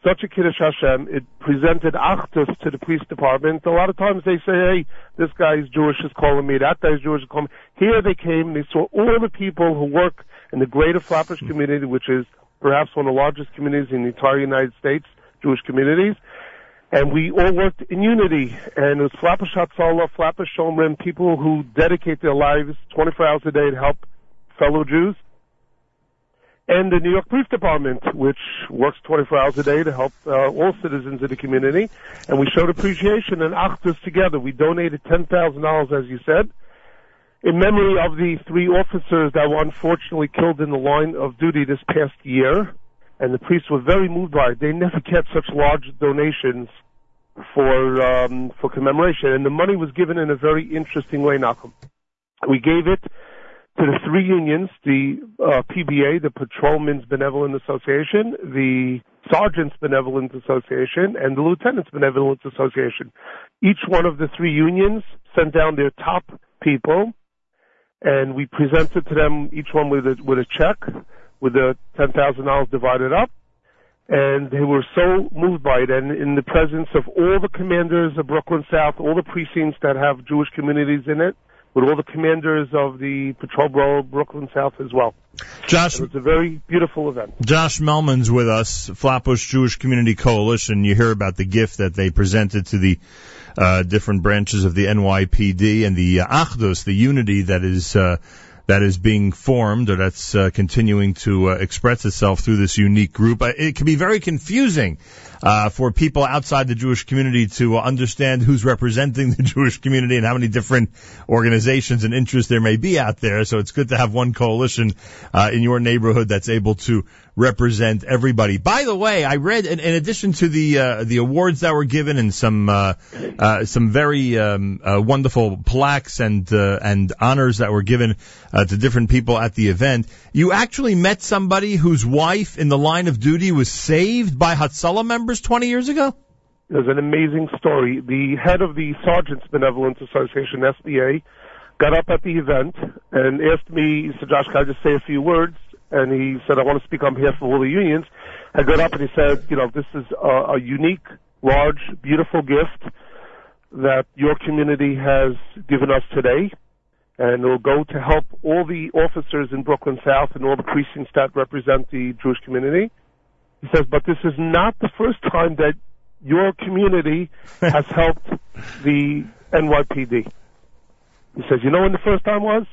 such a Kiddush Hashem. It presented Achdus to the police department. A lot of times they say, hey, this guy is Jewish is calling me, that guy is Jewish is calling me. Here they came, they saw all the people who work in the greater Flatbush community, which is perhaps one of the largest communities in the entire United States, Jewish communities. And we all worked in unity. And it was Flatbush Hatzalah, Flatbush Shomrim, people who dedicate their lives 24 hours a day to help fellow Jews and the New York Police Department, which works 24 hours a day to help uh, all citizens of the community. And we showed appreciation and achdus together. We donated $10,000, as you said, in memory of the three officers that were unfortunately killed in the line of duty this past year. And the priests were very moved by it. They never get such large donations for um, for commemoration, and the money was given in a very interesting way. Malcolm, we gave it to the three unions, the uh, PBA, the Patrolmen's Benevolent Association, the Sergeants Benevolent Association, and the Lieutenants Benevolent Association. Each one of the three unions sent down their top people, and we presented to them each one with a with a check with the ten thousand dollars divided up. And they were so moved by it, and in the presence of all the commanders of Brooklyn South, all the precincts that have Jewish communities in it, with all the commanders of the Patrol Brooklyn South as well. Josh, it was a very beautiful event. Josh Mehlman's with us, Flatbush Jewish Community Coalition. You hear about the gift that they presented to the uh, different branches of the NYPD and the uh, Achdus, the unity that is uh, that is being formed or that's uh, continuing to uh, express itself through this unique group. Uh, It can be very confusing uh, for people outside the Jewish community to uh, understand who's representing the Jewish community and how many different organizations and interests there may be out there. So it's good to have one coalition uh, in your neighborhood that's able to represent everybody. By the way, I read in, in addition to the uh, the awards that were given and some uh, uh, some very um, uh, wonderful plaques and uh, and honors that were given uh, to different people at the event, you actually met somebody whose wife in the line of duty was saved by Hatzalah members 20 years ago. It was an amazing story. The head of the Sergeants Benevolence Association, SBA, got up at the event and asked me, said, Josh, can I just say a few words? And he said, I want to speak on behalf of all the unions. I got up and he said, you know, this is a, a unique, large, beautiful gift that your community has given us today. And it will go to help all the officers in Brooklyn South and all the precincts that represent the Jewish community. He says, but this is not the first time that your community has helped the NYPD. He says, you know when the first time was?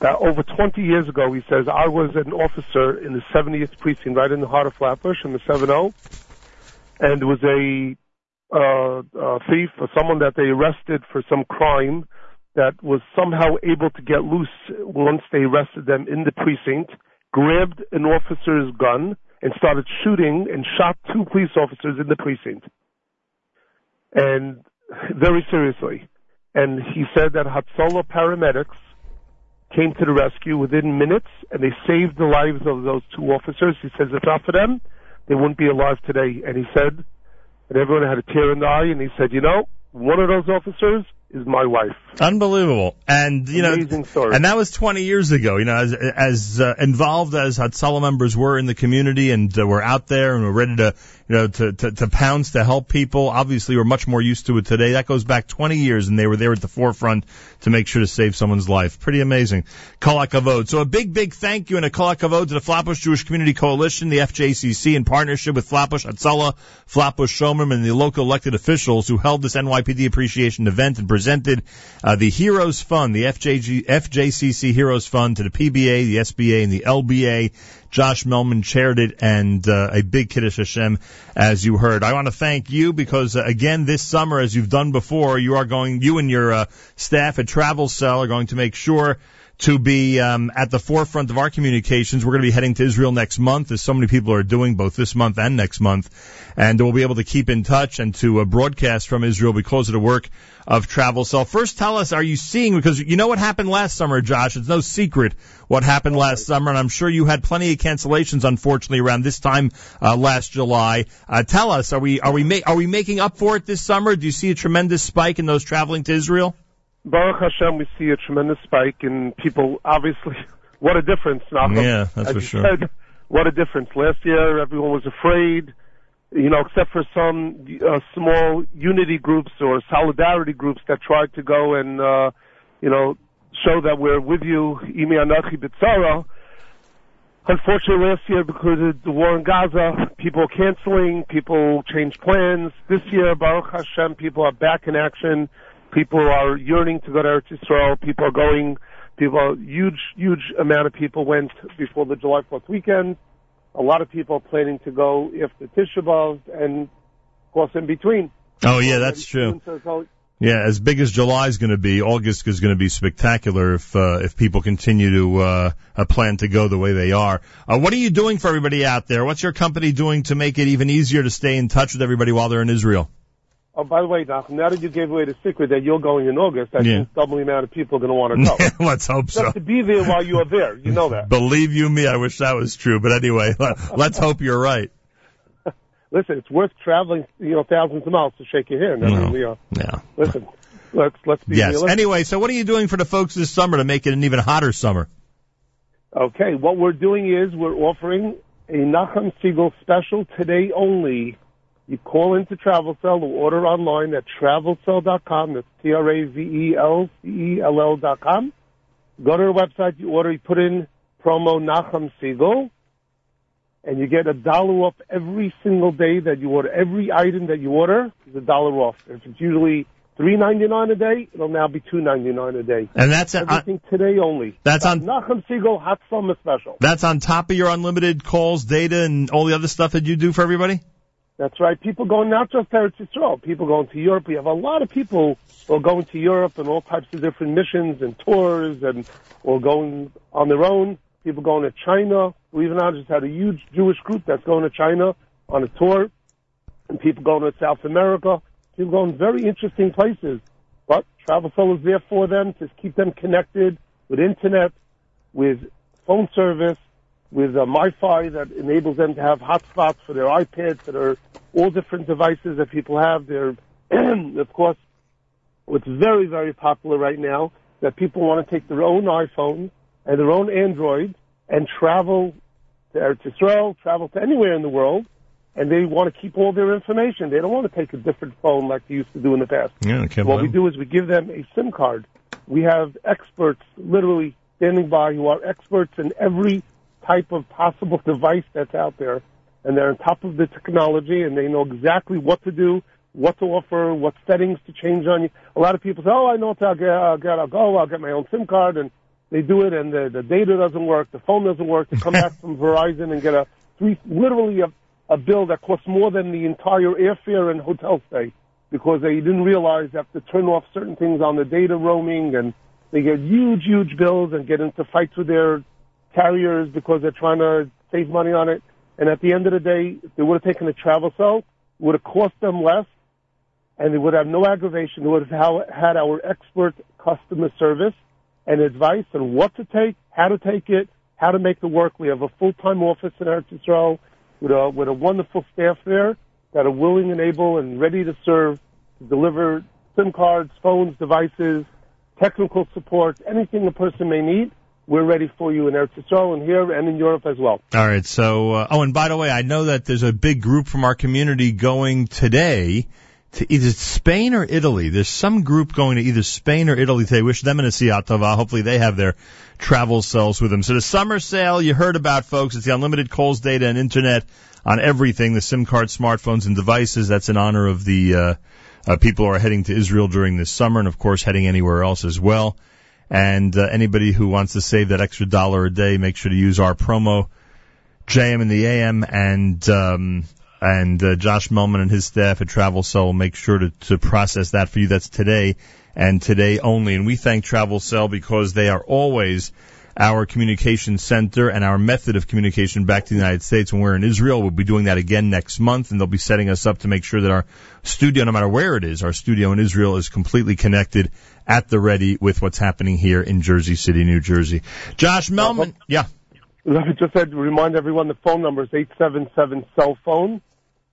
That over 20 years ago, he says, I was an officer in the 70th precinct, right in the heart of Flatbush, in the 7-0, and was a uh, uh, thief or someone that they arrested for some crime that was somehow able to get loose once they arrested them in the precinct, grabbed an officer's gun, and started shooting and shot two police officers in the precinct. And very seriously. And he said that Hatzola paramedics came to the rescue within minutes and they saved the lives of those two officers. He says if not for them, they wouldn't be alive today. And he said, and everyone had a tear in the eye, and he said, you know, one of those officers is my wife. Unbelievable. And, you know, Amazing story. and that was 20 years ago, you know, as, as uh, involved as Hatzalah members were in the community and uh, were out there and were ready to, you know, to, to, to pounce to help people. Obviously, we're much more used to it today. That goes back 20 years and they were there at the forefront to make sure to save someone's life. Pretty amazing. Kol Hakavod. So a big, big thank you and a Kol Hakavod to the Flatbush Jewish Community Coalition, the FJCC in partnership with Flatbush Hatzalah, Flatbush Shomrim, and the local elected officials who held this NYPD appreciation event and presented uh, the Heroes Fund, the FJG, FJCC Heroes Fund to the PBA, the SBA, and the LBA. Josh Mehlman chaired it, and uh, a big Kiddush Hashem, as you heard. I want to thank you because, uh, again, this summer, as you've done before, you are going, you and your uh, staff at Travel Cell are going to make sure to be um, at the forefront of our communications. We're going to be heading to Israel next month, as so many people are doing both this month and next month, and we'll be able to keep in touch and to uh, broadcast from Israel because of the work of Travel Cell. First, tell us, are you seeing because you know what happened last summer, Josh? It's no secret what happened last summer, and I'm sure you had plenty of cancellations, unfortunately, around this time uh, last July. Uh, tell us, are we are we ma- are we making up for it this summer? Do you see a tremendous spike in those traveling to Israel? Baruch Hashem, we see a tremendous spike in people. Obviously, what a difference! Yeah, that's As for sure. Said, what a difference! Last year, everyone was afraid, you know, except for some uh, small unity groups or solidarity groups that tried to go and, uh, you know, show that we're with you. Imi anachi. Unfortunately, last year, because of the war in Gaza, people canceling, people changed plans. This year, Baruch Hashem, people are back in action. People are yearning to go to Eretz Yisrael. People are going. People, huge, huge amount of people went before the July 4th weekend. A lot of people are planning to go after Tisha B'av and, of course, in between. Oh yeah, that's true. Yeah, as big as July is going to be, August is going to be spectacular if uh, if people continue to uh, uh, plan to go the way they are. Uh, what are you doing for everybody out there? What's your company doing to make it even easier to stay in touch with everybody while they're in Israel? Oh, by the way, Doc, now that you gave away the secret that you're going in August, I Yeah. think double the amount of people are going to want to go. Let's hope so. Just to be there while you're there. You know that. Believe you me, I wish that was true. But anyway, let- let's hope you're right. Listen, it's worth traveling, you know, thousands of miles to shake your hand. I No. mean, we are. Yeah. Listen, let's let's be Yes. realistic. Anyway, so what are you doing for the folks this summer to make it an even hotter summer? Okay, what we're doing is we're offering a Nachum Segal special today only You call into TravelCell or order online at travelcell.com. That's E T-R-A-V-E-L-C-E-L-L dot com. Go to the website, you order, you put in promo Nachum Segal, and you get a dollar off every single day that you order. Every item that you order is a dollar off. If it's usually three ninety nine a day, it'll now be two ninety nine a day. And that's uh, everything today only. That's on Nachum Segal Hot Summer Special. That's on top of your unlimited calls, data, and all the other stuff that you do for everybody. That's right. People going not just to Eretz Yisrael, people going to Europe. We have a lot of people who are going to Europe and all types of different missions and tours and or going on their own. People going to China. We even now just had a huge Jewish group that's going to China on a tour. And people going to South America. People going very interesting places. But Travel Cell is there for them to keep them connected with internet, with phone service, with uh, MiFi that enables them to have hotspots for their iPads that are all different devices that people have. They're, of course, what's very, very popular right now that people want to take their own iPhone and their own Android and travel to Eretz Yisrael, travel to anywhere in the world, and they want to keep all their information. They don't want to take a different phone like they used to do in the past. Yeah, okay. What we do is we give them a SIM card. We have experts literally standing by who are experts in every type of possible device that's out there. And they're on top of the technology and they know exactly what to do, what to offer, what settings to change on you. A lot of people say, oh, I know what I'll get, I'll get, I'll go, I'll get my own SIM card and they do it and the, the data doesn't work, the phone doesn't work. They come back from Verizon and get a three, literally a, a bill that costs more than the entire airfare and hotel stay because they didn't realize they have to turn off certain things on the data roaming and they get huge, huge bills and get into fights with their carriers because they're trying to save money on it. And at the end of the day, they would have taken a travel cell, would have cost them less and they would have no aggravation. They would have had our expert customer service and advice on what to take, how to take it, how to make it work. We have a full-time office in Eretz Yisrael with a, with a wonderful staff there that are willing and able and ready to serve, to deliver SIM cards, phones, devices, technical support, anything a person may need. We're ready for you in Eretz Yisrael and here and in Europe as well. All right. So, uh, oh, and by the way, I know that there's a big group from our community going today to either Spain or Italy. There's some group going to either Spain or Italy today. Wish them in a Siyat Tova. Hopefully they have their travel cells with them. So the summer sale you heard about, folks. It's the unlimited calls, data, and internet on everything, the SIM card, smartphones, and devices. That's in honor of the uh, uh, people who are heading to Israel during this summer and, of course, heading anywhere else as well. And uh, anybody who wants to save that extra dollar a day, make sure to use our promo JM in the AM and um, and uh, Josh Mehlman and his staff at Travel Cell will make sure to, to process that for you. That's today and today only. And we thank Travel Cell because they are always our communication center and our method of communication back to the United States when we're in Israel. We'll be doing that again next month and they'll be setting us up to make sure that our studio, no matter where it is, our studio in Israel is completely connected at the ready with what's happening here in Jersey City, New Jersey. Josh uh, Mehlman, yeah. Let me just said, remind everyone the phone number is 877 cell phone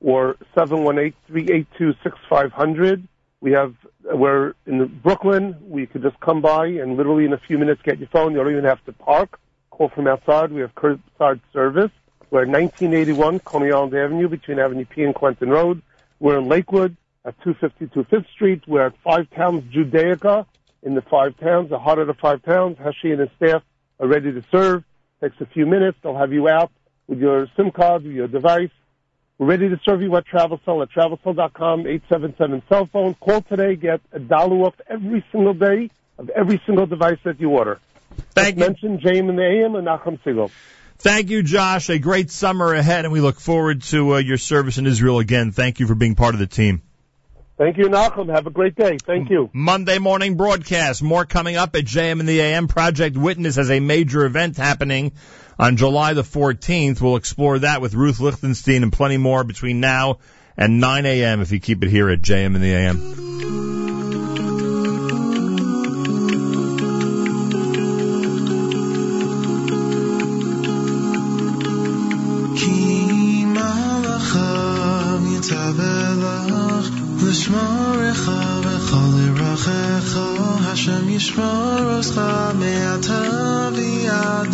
or 718-382-6500. We have, we're in Brooklyn. We could just come by and literally in a few minutes get your phone. You don't even have to park. Call from outside. We have curbside service. We're at 1981 Coney Island Avenue between Avenue P and Quentin Road. We're in Lakewood at 252 Fifth Street. We're at Five Towns Judaica in the Five Towns, the heart of the Five Towns. Hashi and his staff are ready to serve. Takes a few minutes. They'll have you out with your SIM card, with your device. We're ready to serve you at TravelCell at TravelCell.com, 877 cell phone. Call today, get a dollar off every single day of every single device that you order. Thank Just mention JM in the AM and Nachum Segal. Thank you, Josh. A great summer ahead, and we look forward to uh, your service in Israel again. Thank you for being part of the team. Thank you, Nachum. Have a great day. Thank you. Monday morning broadcast. More coming up at JM in the AM. Project Witness has a major event happening on July the 14th. We'll explore that with Ruth Lichtenstein and plenty more between now and 9 a.m. if you keep it here at JM in the AM. Zochecho Hashem Yishmor Oscha Me'ata V'yad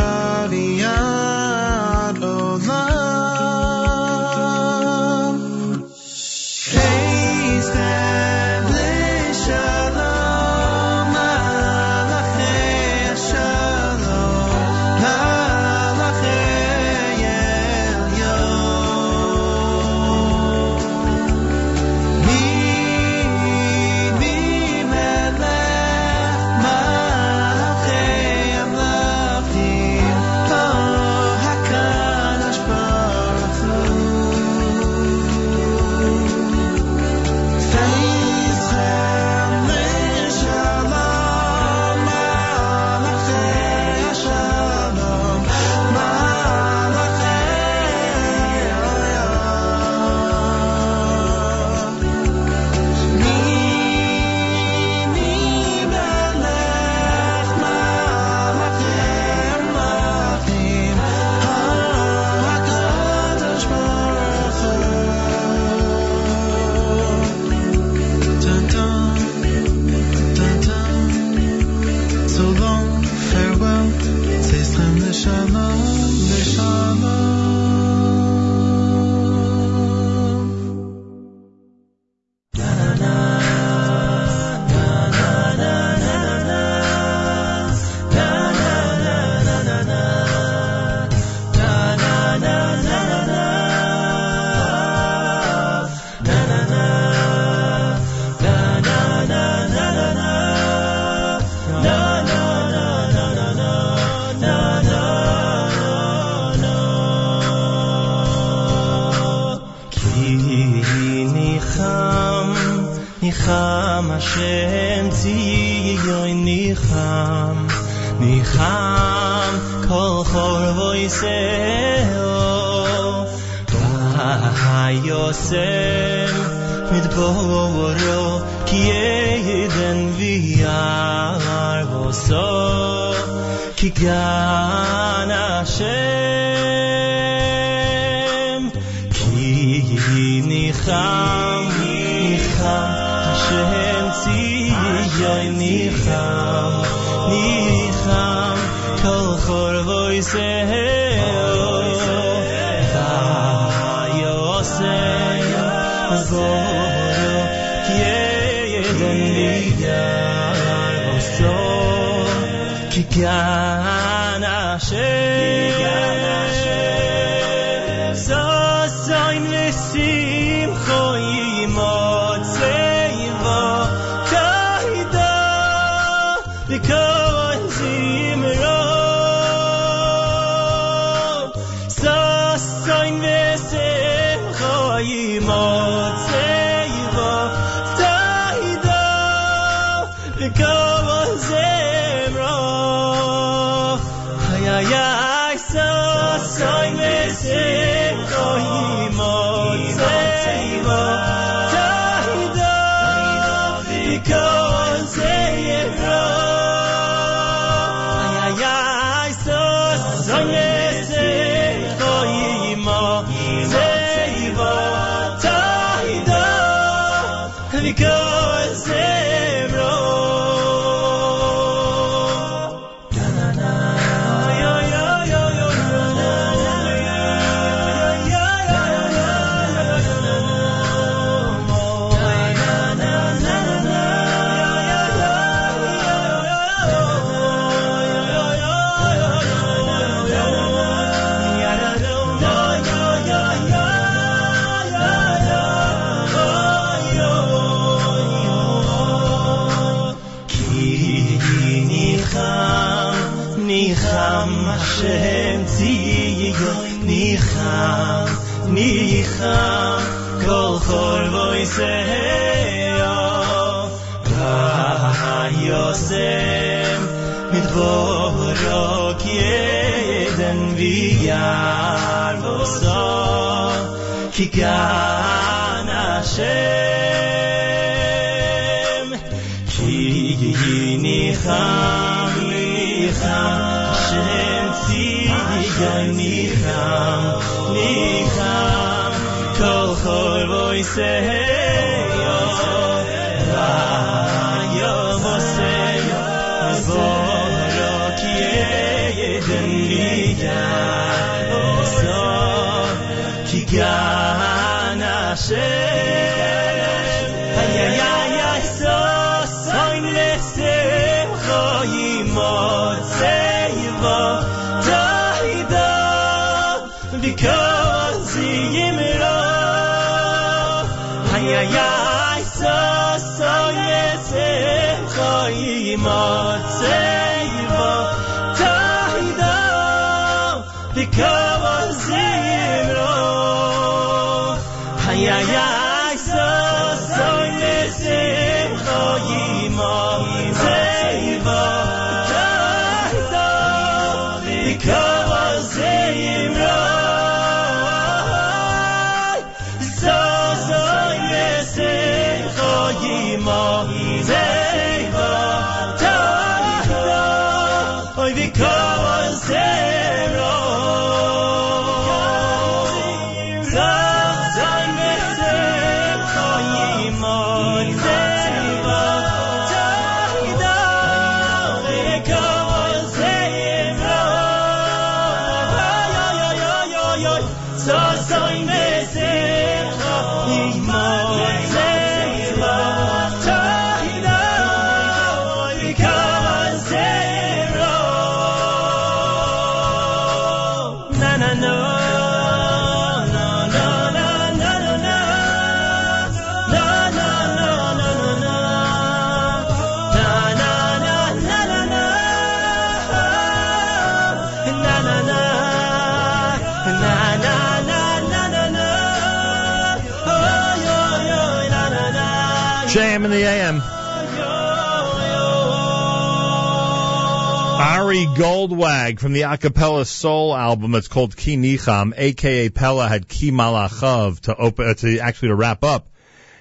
Goldwag from the acapella soul album. It's called Ki Nicham, aka Pella had Ki Malachav to open uh, to actually to wrap up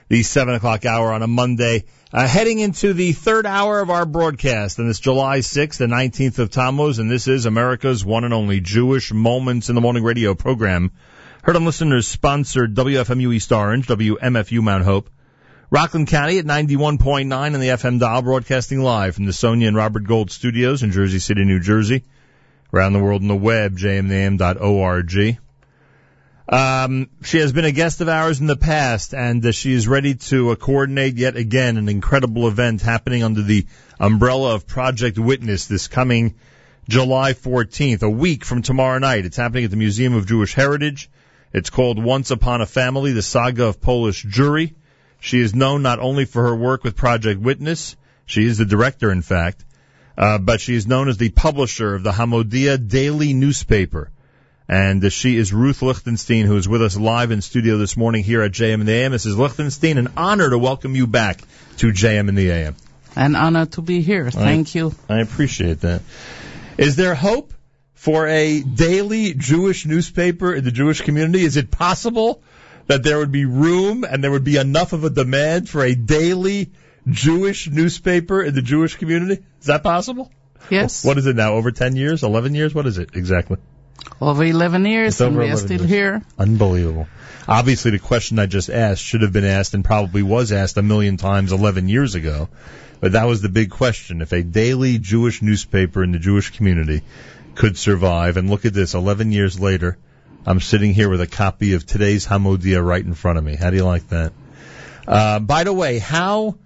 the 7 o'clock hour on a Monday. Uh, heading into the third hour of our broadcast and this July 6th, the 19th of Tammuz, and this is America's one and only Jewish Moments in the Morning radio program. Heard on listeners sponsored WFMU East Orange, WMFU Mount Hope, Rockland County at 91.9 on the FM dial, broadcasting live from the Sonia and Robert Gold studios in Jersey City, New Jersey. Around the world on the web, jmnam.org. Um, she has been a guest of ours in the past, and uh, she is ready to uh, coordinate yet again an incredible event happening under the umbrella of Project Witness this coming July 14th, a week from tomorrow night. It's happening at the Museum of Jewish Heritage. It's called Once Upon a Family, the Saga of Polish Jewry. She is known not only for her work with Project Witness, she is the director, in fact, uh, but she is known as the publisher of the Hamodia Daily newspaper. And uh, she is Ruth Lichtenstein, who is with us live in studio this morning here at JM in the AM. Mrs. Lichtenstein, an honor to welcome you back to JM in the AM. An honor to be here. Thank I, you. I appreciate that. Is there hope for a daily Jewish newspaper in the Jewish community? Is it possible that there would be room and there would be enough of a demand for a daily Jewish newspaper in the Jewish community? Is that possible? Yes. What is it now? Over 10 years? 11 years? What is it exactly? Over 11 years, It's and we are still years. here. Unbelievable. Obviously, the question I just asked should have been asked and probably was asked a million times 11 years ago. But that was the big question. If a daily Jewish newspaper in the Jewish community could survive, and look at this, 11 years later, I'm sitting here with a copy of today's Hamodia right in front of me. How do you like that? Uh, by the way, how,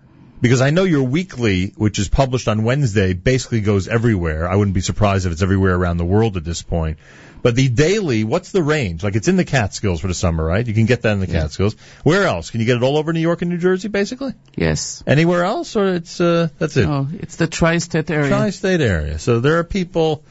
because I know your weekly, which is published on Wednesday, basically goes everywhere. I wouldn't be surprised if it's everywhere around the world at this point. But the daily, what's the range? Like it's in the Catskills for the summer, right? You can get that in the Catskills. Where else? Can you get it all over New York and New Jersey, basically? Yes. Anywhere else, or it's uh, that's it? Oh, it's the tri-state area. Tri-state area. So there are people.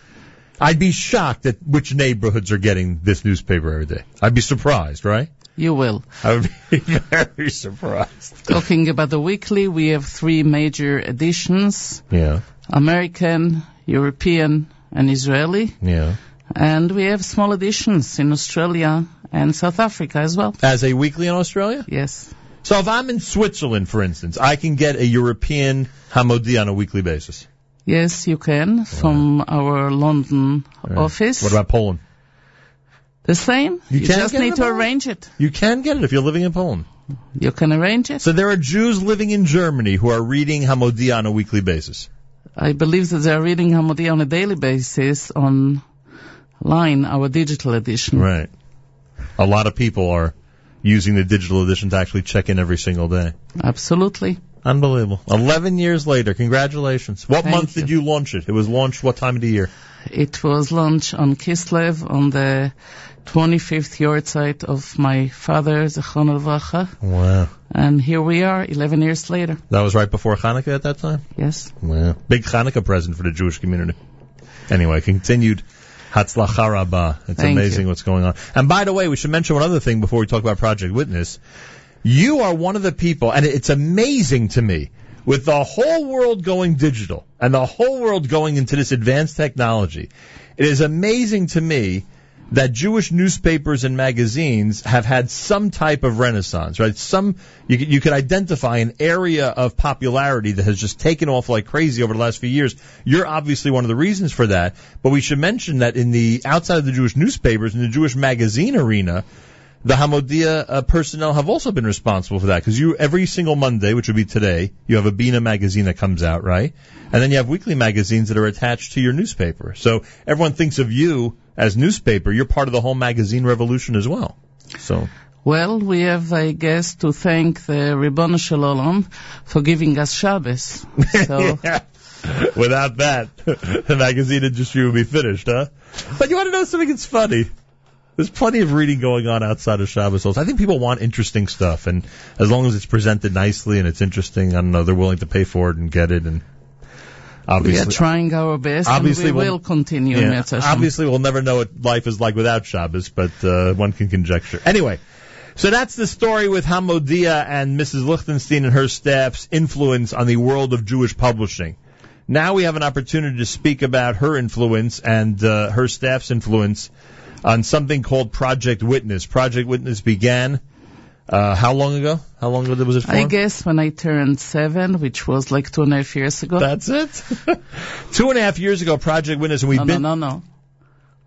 I'd be shocked at which neighborhoods are getting this newspaper every day. I'd be surprised, right? You will. I would be very surprised. Talking about the weekly, we have three major editions. Yeah. American, European, and Israeli. Yeah. And we have small editions in Australia and South Africa as well. As a weekly in Australia? Yes. So if I'm in Switzerland, for instance, I can get a European Hamodia on a weekly basis. Yes, you can from our London office. What about Poland? The same. You You, just need to arrange it. You can get it if you're living in Poland. You can arrange it. So there are Jews living in Germany who are reading Hamodia on a weekly basis. I believe that they are reading Hamodia on a daily basis online, our digital edition. Right. A lot of people are using the digital edition to actually check in every single day. Absolutely. Unbelievable. 11 years later. Congratulations. What Thank month did you launch it? It was launched what time of the year? It was launched on Kislev on the 25th yahrzeit of my father, Zechron Levracha. Wow. And here we are, 11 years later. That was right before Hanukkah at that time? Yes. Wow. Big Hanukkah present for the Jewish community. Anyway, continued Hatzlacha. It's Thank amazing you. what's going on. And by the way, we should mention one other thing before we talk about Project Witness. You are one of the people, and it's amazing to me, with the whole world going digital and the whole world going into this advanced technology, it is amazing to me that Jewish newspapers and magazines have had some type of renaissance, right? Some you could, you could identify an area of popularity that has just taken off like crazy over the last few years. You're obviously one of the reasons for that, but we should mention that in the outside of the Jewish newspapers in the Jewish magazine arena, the Hamodia uh, personnel have also been responsible for that because you every single Monday, which would be today, you have a Bina magazine that comes out, right? And then you have weekly magazines that are attached to your newspaper. So everyone thinks of you as newspaper. You're part of the whole magazine revolution as well. So Well, we have, I guess, to thank the Ribbono Shel Olam for giving us Shabbos. So, without that, the magazine industry would be finished, huh? But you want to know something? that's funny. There's plenty of reading going on outside of Shabbos. I think people want interesting stuff, and as long as it's presented nicely and it's interesting, I don't know, they're willing to pay for it and get it. And obviously, we are trying our best obviously we we'll- will continue yeah, obviously, we'll never know what life is like without Shabbos, but uh, one can conjecture. Anyway, so that's the story with Hamodia and Mrs. Lichtenstein and her staff's influence on the world of Jewish publishing. Now we have an opportunity to speak about her influence and uh, her staff's influence on something called Project Witness. Project Witness began Uh, how long ago? How long ago was it for I guess when I turned seven, which was like two and a half years ago. That's it. Two and a half years ago, Project Witness, and we've no, been. no, no, no.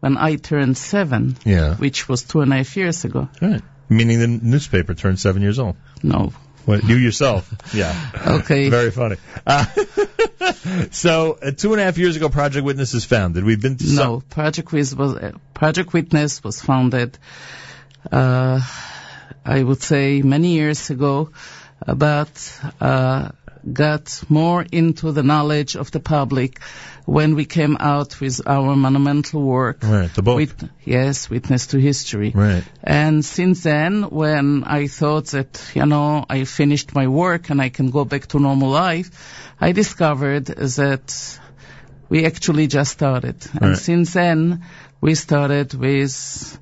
When I turned seven, Yeah. which was two and a half years ago. Right. Meaning the newspaper turned seven years old. No. You yourself. Yeah. Okay. Very funny. Uh, so, uh, two and a half years ago, Project Witness is founded. We've been to some- No, Project Wiz was uh, Project Witness was founded, uh, I would say, many years ago, uh, but uh, got more into the knowledge of the public when we came out with our monumental work. Right, the book. Wit- yes, Witness to History. Right. And since then, when I thought that, you know, I finished my work and I can go back to normal life, I discovered that we actually just started. And Right. since then, we started with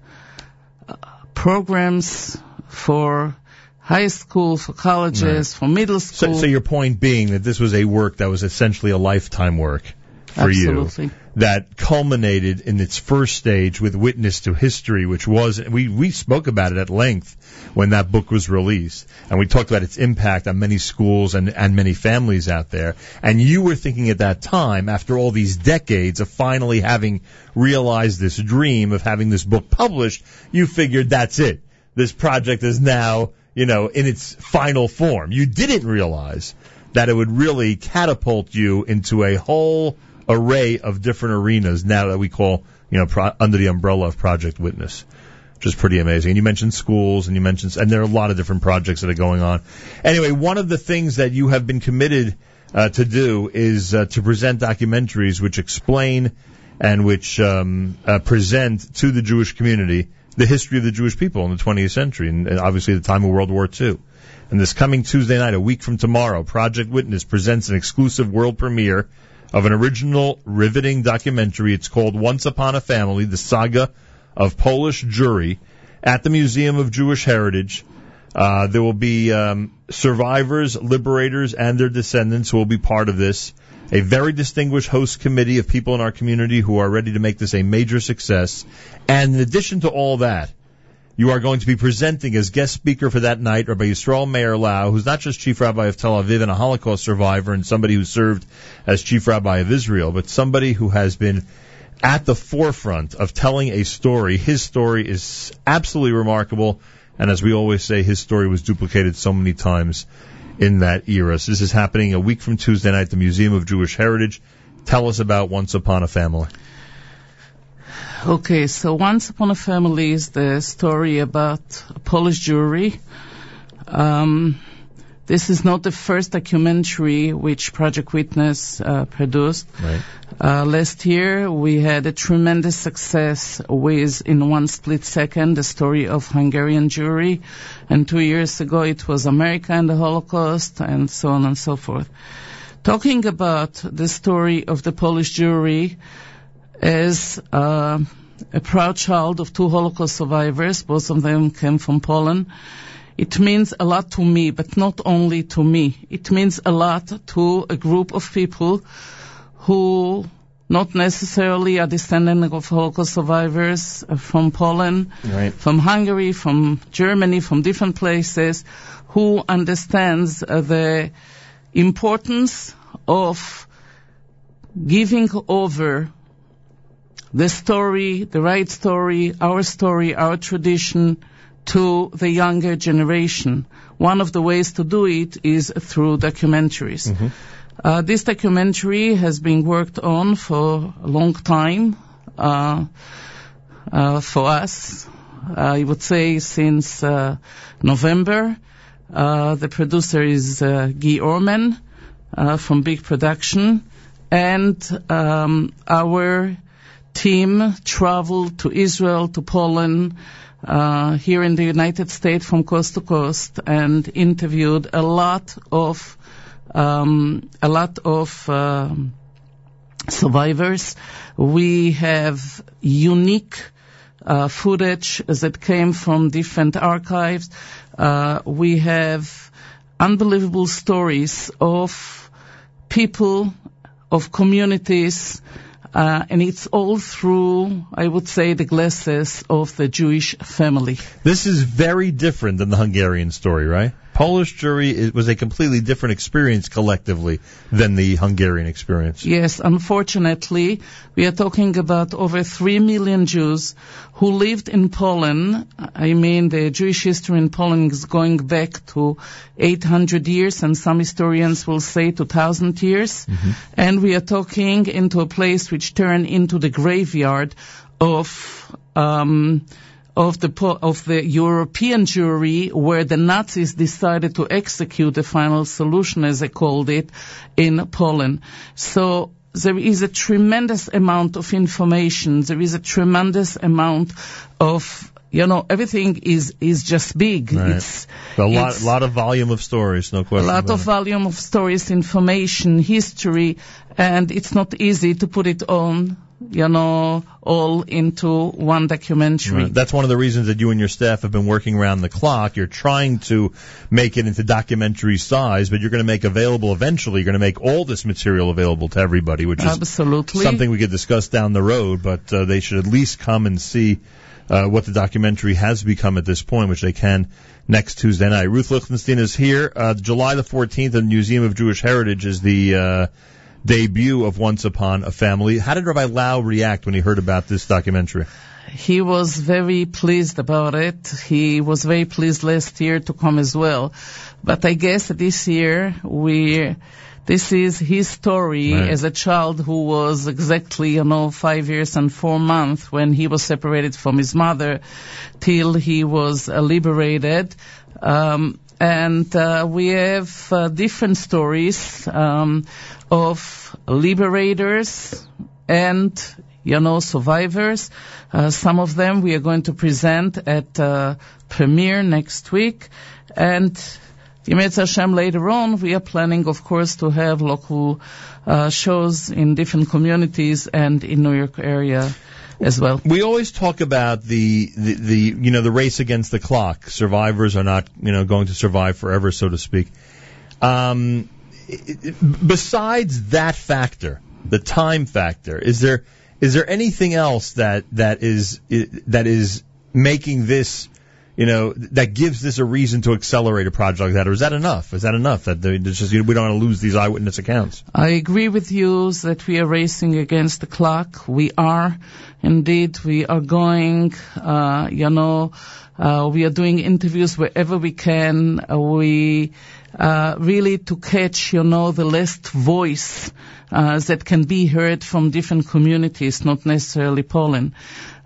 uh, programs for high school, for colleges, for middle So, school. so your point being that this was a work that was essentially a lifetime work for Absolutely. you that culminated in its first stage with Witness to History, which was we we spoke about it at length when that book was released, and we talked about its impact on many schools and and many families out there. And you were thinking at that time, after all these decades of finally having realized this dream of having this book published, you figured that's it. This project is now you know in its final form. You didn't realize that it would really catapult you into a whole array of different arenas now that we call, you know, pro- under the umbrella of Project Witness, which is pretty amazing. And you mentioned schools and you mentioned, and there are a lot of different projects that are going on. Anyway, one of the things that you have been committed uh, to do is uh, to present documentaries which explain and which um, uh, present to the Jewish community the history of the Jewish people in the 20th century, and, and obviously the time of World War II. And this coming Tuesday night, a week from tomorrow, Project Witness presents an exclusive world premiere of an original riveting documentary. It's called Once Upon a Family, the saga of Polish Jewry at the Museum of Jewish Heritage. Uh, there will be um, survivors, liberators, and their descendants who will be part of this. A very distinguished host committee of people in our community who are ready to make this a major success. And in addition to all that, you are going to be presenting as guest speaker for that night Rabbi Yisrael Meir Lau, who's not just chief rabbi of Tel Aviv and a Holocaust survivor and somebody who served as chief rabbi of Israel, but somebody who has been at the forefront of telling a story. His story is absolutely remarkable, and as we always say, his story was duplicated so many times in that era. So this is happening a week from Tuesday night at the Museum of Jewish Heritage. Tell us about Once Upon a Family. Okay, so Once Upon a Family is the story about a Polish Jewry. Um, this is not the first documentary which Project Witness uh, produced. Right. Uh, last year we had a tremendous success with In One Split Second, the story of Hungarian Jewry, and two years ago it was America and the Holocaust, and so on and so forth. Talking about the story of the Polish Jewry, as uh, a proud child of two Holocaust survivors, both of them came from Poland. It means a lot to me, but not only to me. It means a lot to a group of people who not necessarily are descendant of Holocaust survivors uh, from Poland, Right. from Hungary, from Germany, from different places, who understands uh, the importance of giving over the story, the right story, our story, our tradition to the younger generation. One of the ways to do it is through documentaries. Uh, this documentary has been worked on for a long time uh, uh, for us. I would say since uh, November. Uh, the producer is uh, Guy Orman uh, from Big Production, and um, our team traveled to Israel, to Poland, uh, here in the United States from coast to coast, and interviewed a lot of um, a lot of um, survivors. We have unique uh, footage that came from different archives. Uh, we have unbelievable stories of people, of communities, Uh, and it's all through, I would say, the glasses of the Jewish family. This is very different than the Hungarian story, right? Polish Jewry it was a completely different experience collectively than the Hungarian experience. Yes, unfortunately, we are talking about over 3 million Jews who lived in Poland. I mean, the Jewish history in Poland is going back to 800 years, and some historians will say 2,000 years. And we are talking into a place which turned into the graveyard of um, of the of the European Jewry, where the Nazis decided to execute the final solution, as they called it, in Poland. So there is a tremendous amount of information. There is a tremendous amount of you know everything is is just big. Right. It's a lot, it's- lot of volume of stories, no question a lot of volume of stories, information, history, and it's not easy to put it on, you know, all into one documentary. Right. That's one of the reasons that you and your staff have been working around the clock. You're trying to make it into documentary size, but you're going to make available eventually. You're going to make all this material available to everybody, which is Absolutely. something we could discuss down the road. But uh, they should at least come and see uh, what the documentary has become at this point, which they can next Tuesday night. Ruth Lichtenstein is here. Uh, July the 14th, the Museum of Jewish Heritage is the uh, debut of Once Upon a Family. How did Rabbi Lau react when he heard about this documentary? He was very pleased about it. He was very pleased last year to come as well. But I guess this year we, this is his story Right. as a child who was exactly, you know, five years and four months when he was separated from his mother till he was uh, liberated. Um, and uh, we have uh, different stories um, of liberators and you know survivors. Uh, some of them we are going to present at uh, premiere next week, and Yemetz Hashem later on we are planning, of course, to have local uh, shows in different communities and in New York area as well. We always talk about the, the, the you know the race against the clock. Survivors are not you know going to survive forever, so to speak. Um, besides that factor, the time factor, is there is there anything else that that is that is making this you know that gives this a reason to accelerate a project like that, or is that enough? Is that enough that just you know, we don't want to lose these eyewitness accounts? I agree with you that we are racing against the clock. We are, indeed, we are going, uh, you know, uh, we are doing interviews wherever we can. Uh, we, uh, really to catch, you know, the last voice, uh, that can be heard from different communities, not necessarily Poland.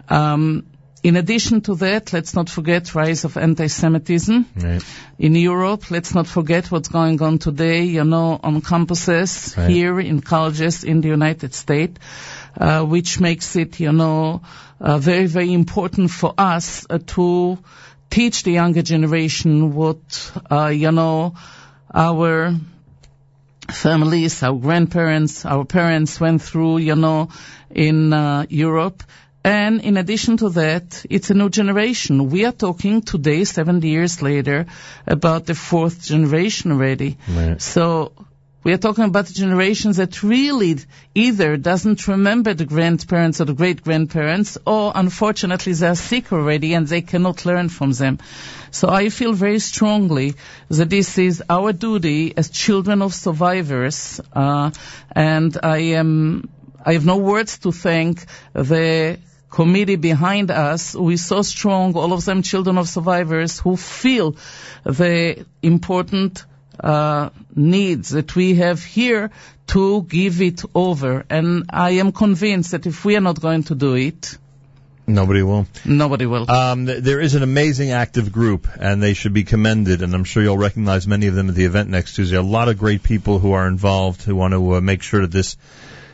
Um, in addition to that, let's not forget rise of anti-Semitism Right. in Europe. Let's not forget what's going on today, you know, on campuses Right. here in colleges in the United States, uh, which makes it, you know, uh, very, very important for us uh, to teach the younger generation what, uh, you know, our families, our grandparents, our parents went through, you know, in uh, Europe. And in addition to that, it's a new generation. We are talking today, 70 years later, about the fourth generation already. Right. So we are talking about the generations that really either doesn't remember the grandparents or the great grandparents, or unfortunately they are sick already and they cannot learn from them. So I feel very strongly that this is our duty as children of survivors, uh, and I am. I have no words to thank the committee behind us who is so strong, all of them children of survivors who feel the important uh, needs that we have here to give it over. And I am convinced that if we are not going to do it, Nobody will. nobody will. Um, th- there is an amazing active group, and they should be commended. And I'm sure you'll recognize many of them at the event next Tuesday. A lot of great people who are involved who want to uh, make sure that this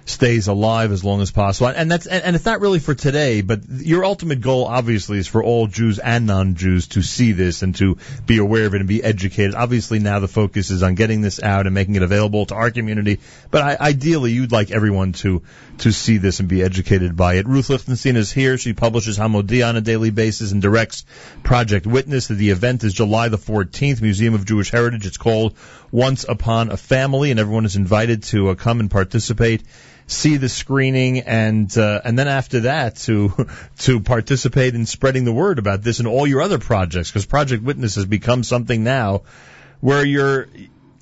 stays alive as long as possible. And that's and, and it's not really for today, but your ultimate goal, obviously, is for all Jews and non-Jews to see this and to be aware of it and be educated. Obviously, now the focus is on getting this out and making it available to our community. But I, ideally, you'd like everyone to to see this and be educated by it. Ruth Lichtenstein is here. She publishes Hamodia on a daily basis and directs Project Witness. The event is July the 14th, Museum of Jewish Heritage. It's called Once Upon a Family, and everyone is invited to uh, come and participate. See the screening, and uh, and then after that to to participate in spreading the word about this and all your other projects, because Project Witness has become something now where you're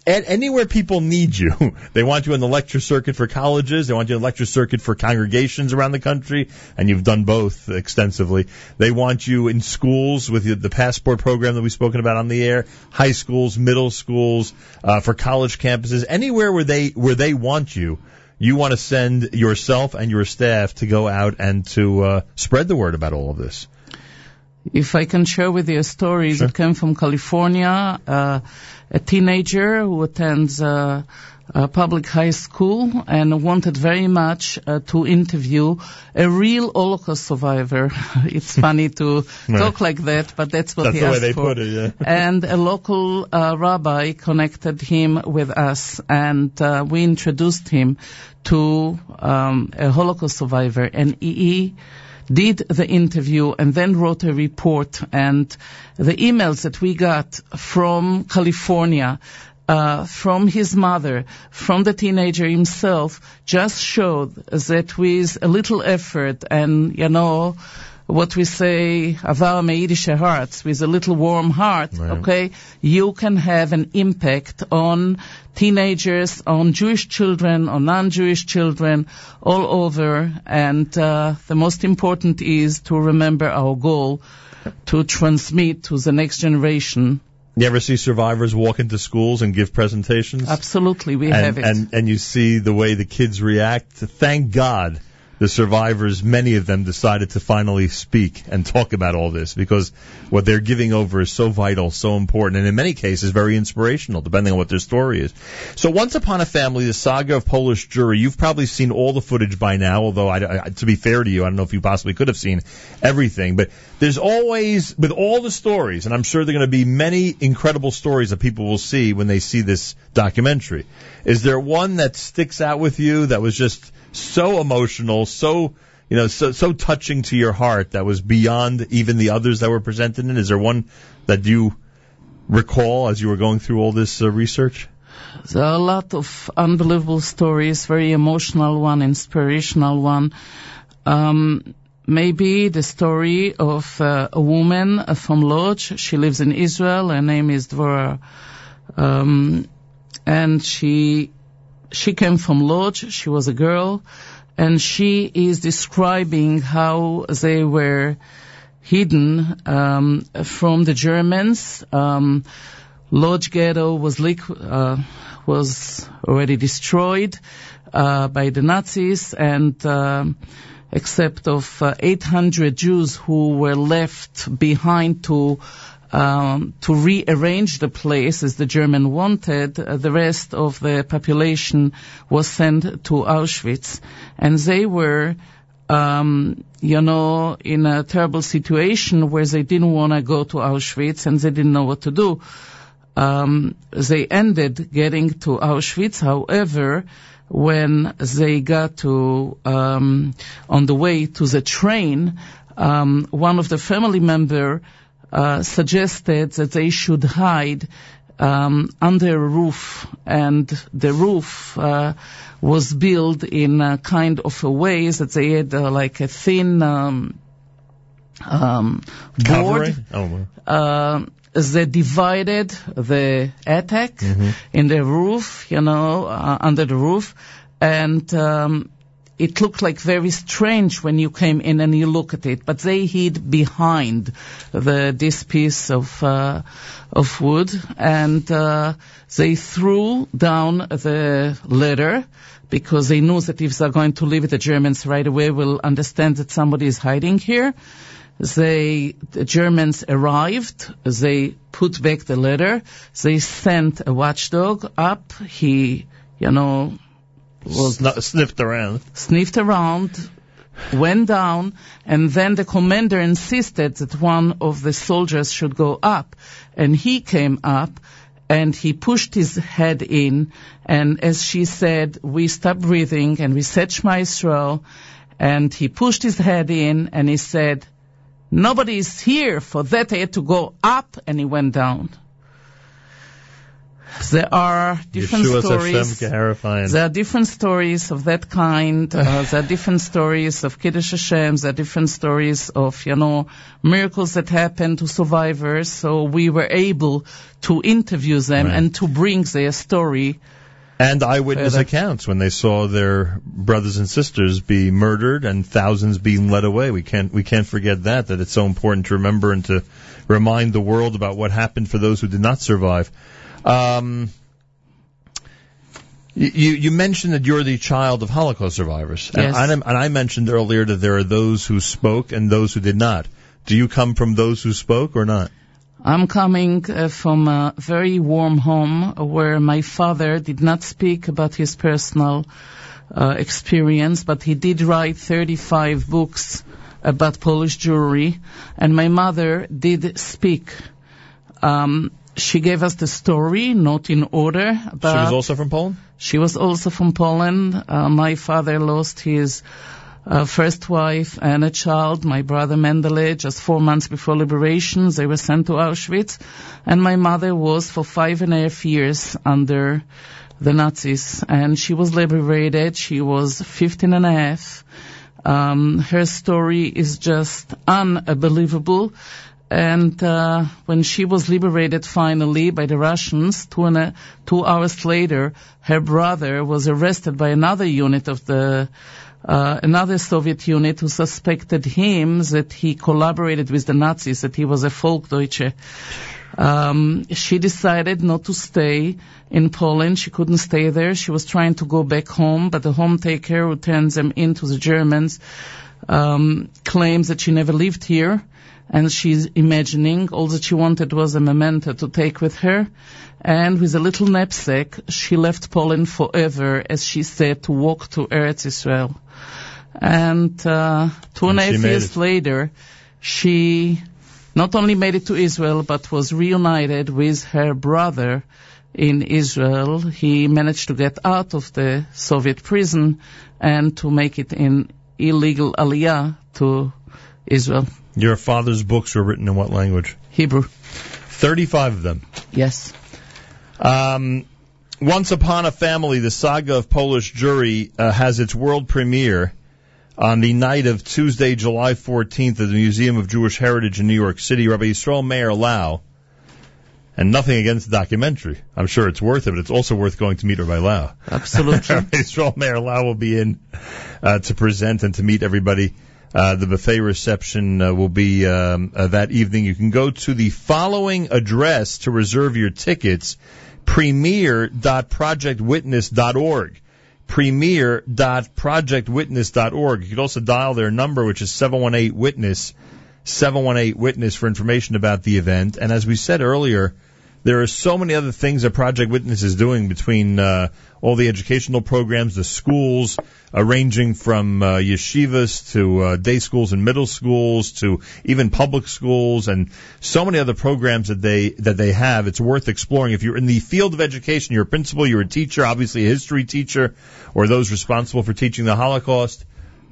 and anywhere people need you. They want you in the lecture circuit for colleges. They want you in the lecture circuit for congregations around the country, and you've done both extensively. They want you in schools with the passport program that we've spoken about on the air, high schools, middle schools, uh, for college campuses, anywhere where they where they want you. You want to send yourself and your staff to go out and to uh, spread the word about all of this. If I can share with you a story that came from California, uh, a teenager who attends uh, a public high school and wanted very much uh, to interview a real Holocaust survivor. it's funny to Right. talk like that, but that's what That's he the way asked they for. put it, yeah. and a local uh, rabbi connected him with us, and uh, we introduced him to um, a Holocaust survivor, and he did the interview and then wrote a report. And the emails that we got from California, uh, from his mother, from the teenager himself, just showed that with a little effort and, you know, what we say, avar meidische hearts, with a little warm heart, okay, you can have an impact on teenagers, on Jewish children, on non-Jewish children, all over. And uh, the most important is to remember our goal to transmit to the next generation. You ever see survivors walk into schools and give presentations? Absolutely, we and, have it. And, and you see the way the kids react. Thank God the survivors, many of them decided to finally speak and talk about all this because what they're giving over is so vital, so important, and in many cases very inspirational, depending on what their story is. So Once Upon a Family, the saga of Polish Jewry, you've probably seen all the footage by now, although I, I, to be fair to you, I don't know if you possibly could have seen everything, but there's always, with all the stories, and I'm sure there are going to be many incredible stories that people will see when they see this documentary. Is there one that sticks out with you that was just so emotional, so you know, so so touching to your heart that was beyond even the others that were presented in? Is there one that you recall as you were going through all this uh, research? There are a lot of unbelievable stories, very emotional one, inspirational one. Um, maybe the story of uh, a woman uh, from Lodz. She lives in Israel. Her name is Dvorah. Um, and she she came from Lodz. She was a girl, and she is describing how they were hidden um, from the Germans. Um, Lodz ghetto was liqu- uh, was already destroyed uh, by the Nazis, and um, except of uh, 800 Jews who were left behind to um, to rearrange the place as the German wanted, uh, the rest of the population was sent to Auschwitz, and they were. Um, you know, in a terrible situation where they didn't want to go to Auschwitz and they didn't know what to do um, they ended getting to Auschwitz. However, when they got to um, on the way to the train, um, one of the family member uh, suggested that they should hide um, under a roof, and the roof uh, was built in a kind of a way that they had uh, like a thin um, um, board? Oh, uh, they divided the attic in the roof, you know, uh, under the roof, and um, it looked like very strange when you came in and you look at it. But they hid behind the this piece of uh, of wood, and uh, they threw down the letter. Because they knew that if they're going to leave it, the Germans right away will understand that somebody is hiding here. They, the Germans arrived. They put back the letter. They sent a watchdog up. He, you know, was Sn- sniffed around. sniffed around, went down, and then the commander insisted that one of the soldiers should go up. And he came up and he pushed his head in. And as she said, we stopped breathing and we said Shema. And he pushed his head in and he said, Nobody is here. For that, I had to go up, and he went down. There are different stories. Hashem There are different stories of that kind. Uh, there are different stories of Kiddush Hashem. There are different stories of, you know, miracles that happen to survivors. So we were able to interview them Right. and to bring their story. And eyewitness Further. accounts when they saw their brothers and sisters be murdered and thousands being led away. We can't we can't forget that that it's so important to remember and to remind the world about what happened for those who did not survive. Um, you you mentioned that you're the child of Holocaust survivors, Yes. and, I, and I mentioned earlier that there are those who spoke and those who did not. Do you come from those who spoke or not? I'm coming uh, from a very warm home where my father did not speak about his personal uh, experience, but he did write 35 books about Polish Jewry, and my mother did speak. Um, she gave us the story, not in order. But she was also from Poland. she was also from Poland. Uh, my father lost his uh, first wife and a child, my brother Mendele, just four months before liberation. They were sent to Auschwitz. And my mother was for five and a half years under the Nazis. And she was liberated. She was 15 and a half. Um, her story is just unbelievable. And uh, when she was liberated finally by the Russians, two, and a, two hours later, her brother was arrested by another unit of the uh, another Soviet unit who suspected him that he collaborated with the Nazis, that he was a Volksdeutsche. Um, she decided not to stay in Poland. She couldn't stay there. She was trying to go back home, but the home taker who turns them into the Germans um, claims that she never lived here. And she's imagining all that she wanted was a memento to take with her. And with a little knapsack, she left Poland forever, as she said, to walk to Eretz Israel. And uh, two and And she half years later, she not only made it to Israel, but was reunited with her brother in Israel. He managed to get out of the Soviet prison and to make it in illegal aliyah to Israel. Your father's books were written in what language? Hebrew. 35 of them. Yes. Um, Once Upon a Family, the saga of Polish Jewry, uh, has its world premiere on the night of Tuesday, July 14th at the Museum of Jewish Heritage in New York City. Rabbi Yisrael Meir Lau, and nothing against the documentary. I'm sure it's worth it, but it's also worth going to meet Rabbi Lau. Absolutely. Rabbi Yisrael Meir Lau will be in uh, to present and to meet everybody. Uh, the buffet reception uh, will be um, uh, that evening. You can go to the following address to reserve your tickets: premier.projectwitness.org. Premier.projectwitness.org. You can also dial their number, which is 718 Witness, 718 Witness for information about the event. And as we said earlier, there are so many other things that Project Witness is doing between uh, all the educational programs, the schools, uh, ranging from uh, yeshivas to uh, day schools and middle schools to even public schools, and so many other programs that they that they have. It's worth exploring. If you're in the field of education, you're a principal, you're a teacher, obviously a history teacher, or those responsible for teaching the Holocaust.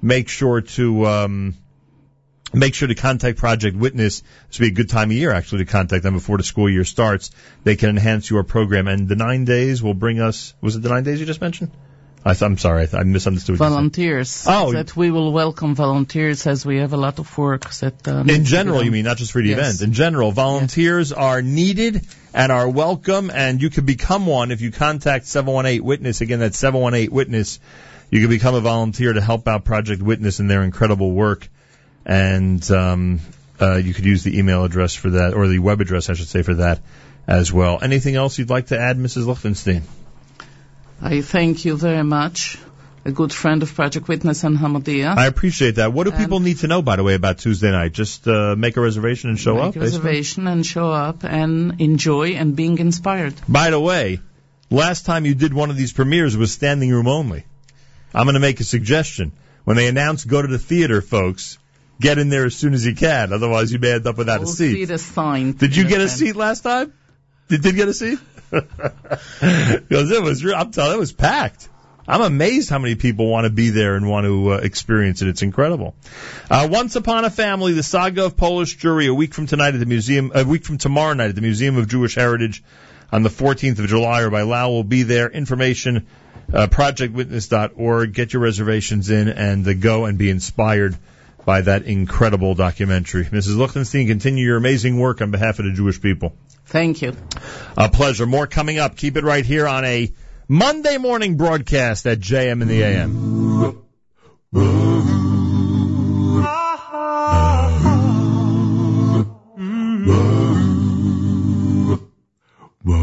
Make sure to um, make sure to contact Project Witness. This would be a good time of year actually to contact them before the school year starts. They can enhance your program, and the nine days will bring us. Was it the nine days you just mentioned? I th- I'm sorry, I, misunderstood. What you said. volunteers. Oh. that we will welcome volunteers as we have a lot of work that. Uh, to In general, you mean not just for the Yes. event. In general, volunteers are needed and are welcome, and you can become one if you contact 718 Witness. Again, that's 718 Witness. You can become a volunteer to help out Project Witness in their incredible work, and um, uh, you could use the email address for that, or the web address, I should say, for that as well. Anything else you'd like to add, Mrs. Lichtenstein? I thank you very much. A good friend of Project Witness and Hamodia. I appreciate that. What do people need to know, by the way, about Tuesday night? Just uh, make a reservation and show Make up. a basically? reservation and show up and enjoy and being inspired. By the way, last time you did one of these premieres was standing room only. I'm going to make a suggestion. When they announce go to the theater, folks, get in there as soon as you can. Otherwise, you may end up without a We'll seat. see the sign. Did you get a seat last time? Did you did get a seat? Because it was, I'm telling you, it was packed. I'm amazed how many people want to be there and want to uh, experience it. It's incredible. Uh, Once Upon a Family, the saga of Polish Jewry, a week from tonight at the museum, a week from tomorrow night at the Museum of Jewish Heritage on the 14th of July. Rabbi Lau will be there. Information, uh, projectwitness.org. Get your reservations in and uh, go and be inspired by that incredible documentary. Mrs. Lichtenstein, continue your amazing work on behalf of the Jewish people. Thank you. A pleasure. More coming up. Keep it right here on a Monday morning broadcast at JM in the AM.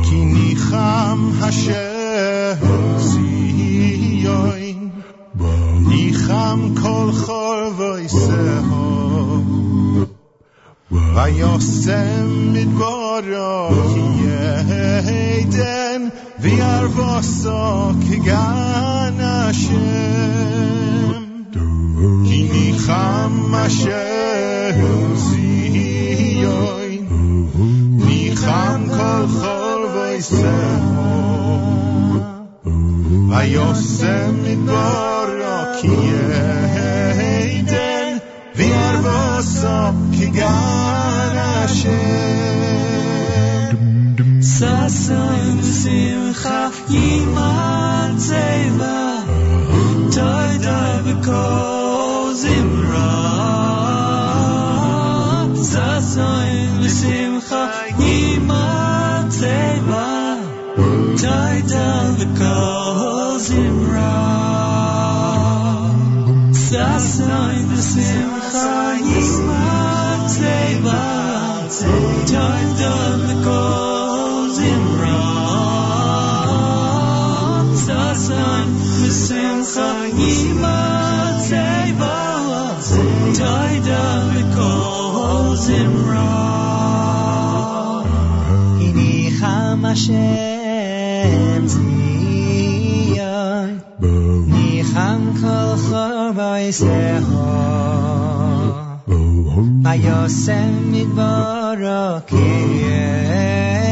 כי ניחם השם ציון, ניחם כל חורבוי סהו, ויוסם מדברו כי ידן, וירבוסו כגן השם. כי ניחם השם ציון, ניחם כל חורבוי סהו, و یاسه میدار ایدن ویر باسا pigarashem Sasayim simcha yiman zeiva שמחה ישמח צבע, time done hajszeha. Maja semmit balra kérjéden,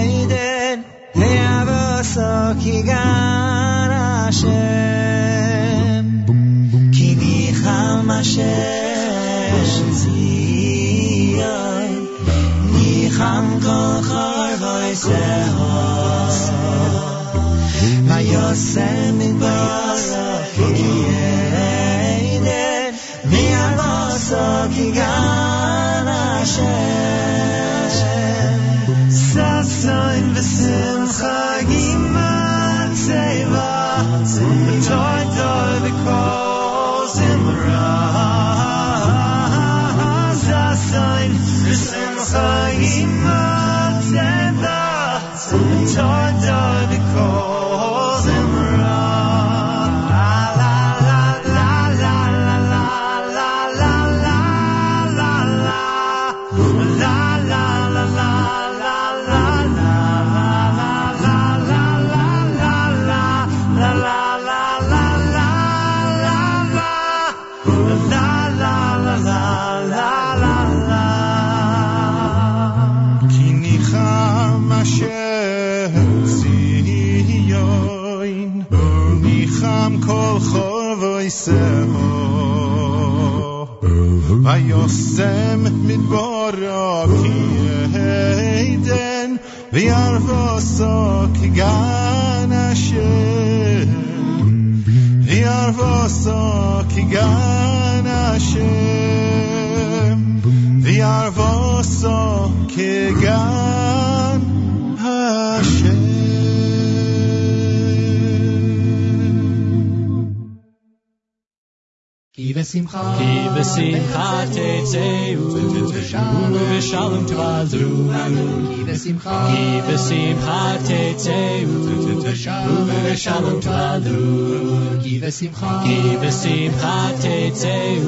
Hejába szakigára sem. Kini halmases zijaj, Niham kachar hajszeha. Maja semmit balra rösten mitt borrökhöjden Vi är sakiga naše Vi är sakiga naše Vi är sakiga כי בשמחה כי בשמחה תצאו ובשלום תבלו כי בשמחה כי בשמחה תצאו ובשלום תבלו כי בשמחה כי בשמחה תצאו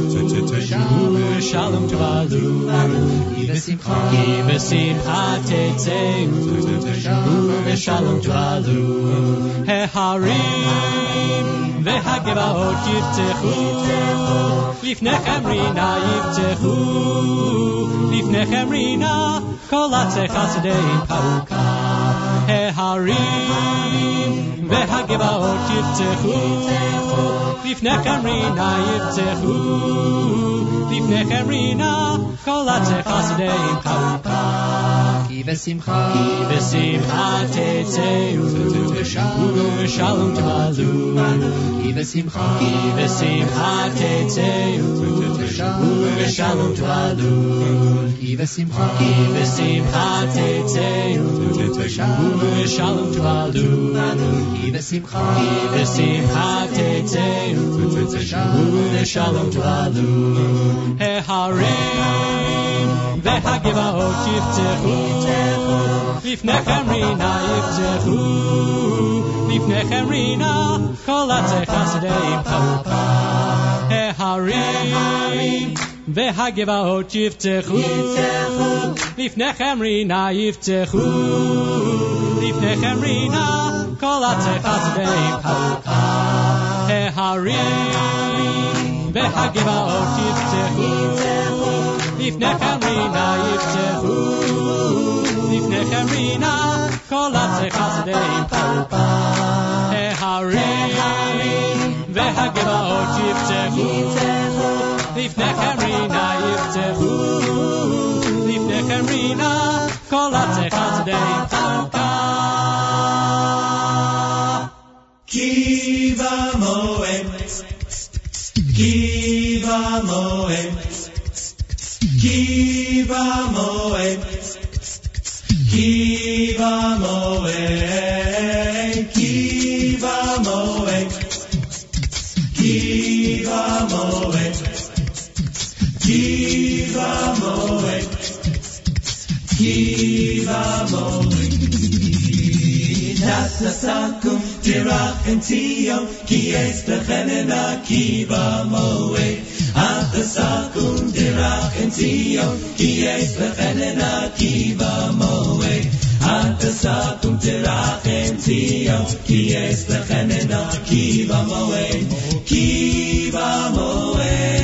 ובשלום תבלו כי בשמחה כי בשמחה תצאו ובשלום תבלו ההרים והגבעות יפתחו לפניכם רינה יפתחו לפניכם רינה כל עצי חסדי פרוקה ההרים והגבעות יפתחו לפניכם רינה יפתחו לפניכם רינה כל עצי חסדי פרוקה כי כי בשמחה, כי בשמחה תצאו, ובשלום תעלו. כי בשמחה, כי בשמחה תצאו, ובשלום תעלו. כי בשמחה, כי בשמחה תצאו, ובשלום תעלו. כי בשמחה, כי בשמחה תצאו, ובשלום תעלו. ההרים והגבעות יפתחו, לפניכם רינה יפתחו, לפניכם רינה כל עצי חסדי פרוקה. ההרים והגבעות יפתחו, לפניכם רינה יפתחו, לפניכם רינה כל עצי חסדי פרוקה. ההרים בחג גבעות יפצחו, לפניכם רינה יפצחו, לפניכם רינה כל הצריכה שדה פלפה. ההרים והגבעות יפצחו, לפניכם רינה יפצחו, לפניכם רינה כל הצריכה שדה פלפה. כי במועד Kiva Moed. Kiva Moed. Kiva Moed. Kiva Moed. Kiva Moed. Kiva Moed. Kiva Moed. Nasasakum Tirach and Tiyom Kies Bechenena Kiba Moe. Atasakum Tirach and Tiyom Kies Bechenena Kiba Moe. Atasakum Tirach and Tiyom Kies Bechenena Kiba Moe. Kiba Moe.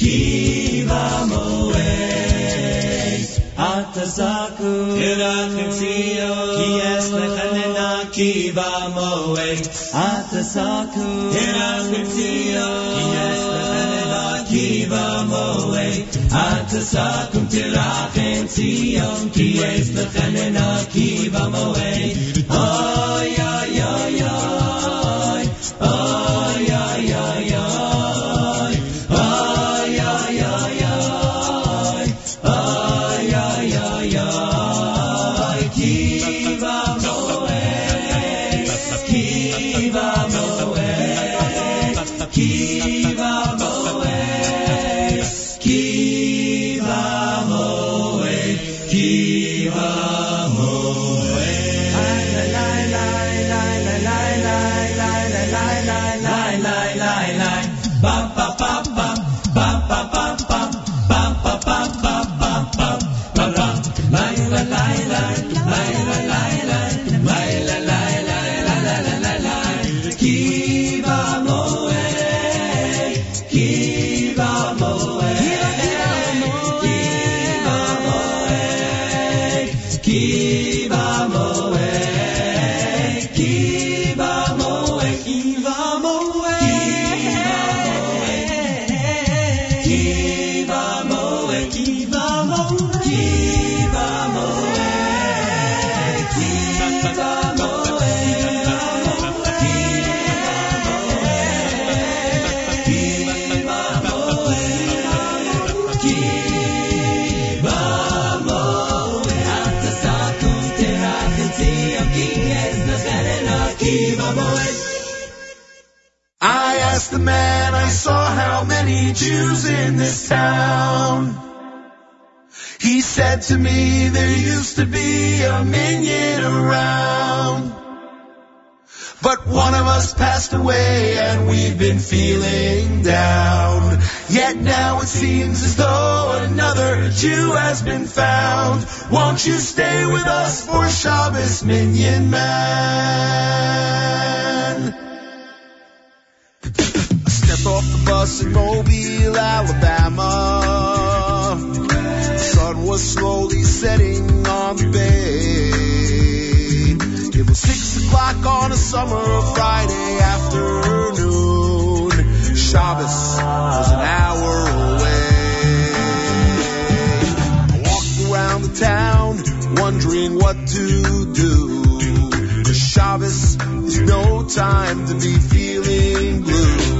Ki them away. Atazaku, ki Kies lechanena, keep them away. Atazaku, Hirachetio, Kies lechanena, keep them away. Atazakum, Tirachem, Sion, Kies lechanena, ki va away. To me there used to be a minyan around. But one of us passed away and we've been feeling down. Yet now it seems as though another Jew has been found. Won't you stay with us for Shabbos, Minyan Man? I stepped off the bus in Mobile, Alabama. Was slowly setting on the bay. It was six o'clock on a summer Friday afternoon. Shabbos was an hour away. I walked around the town wondering what to do. The Shabbos is no time to be feeling blue.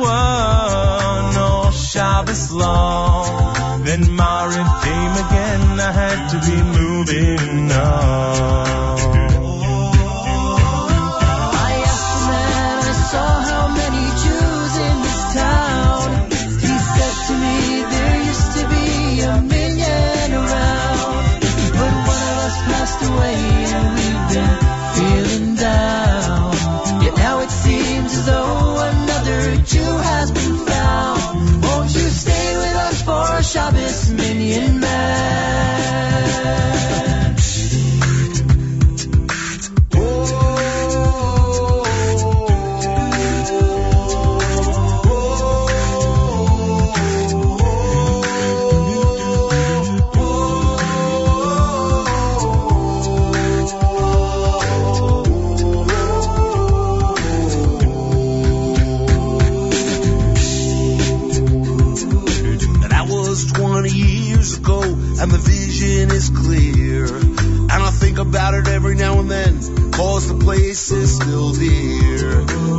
One all Shabbos long. Then Mariv came again, I had to be moving on. Shabbos, minyan man? Cause the place is still dear.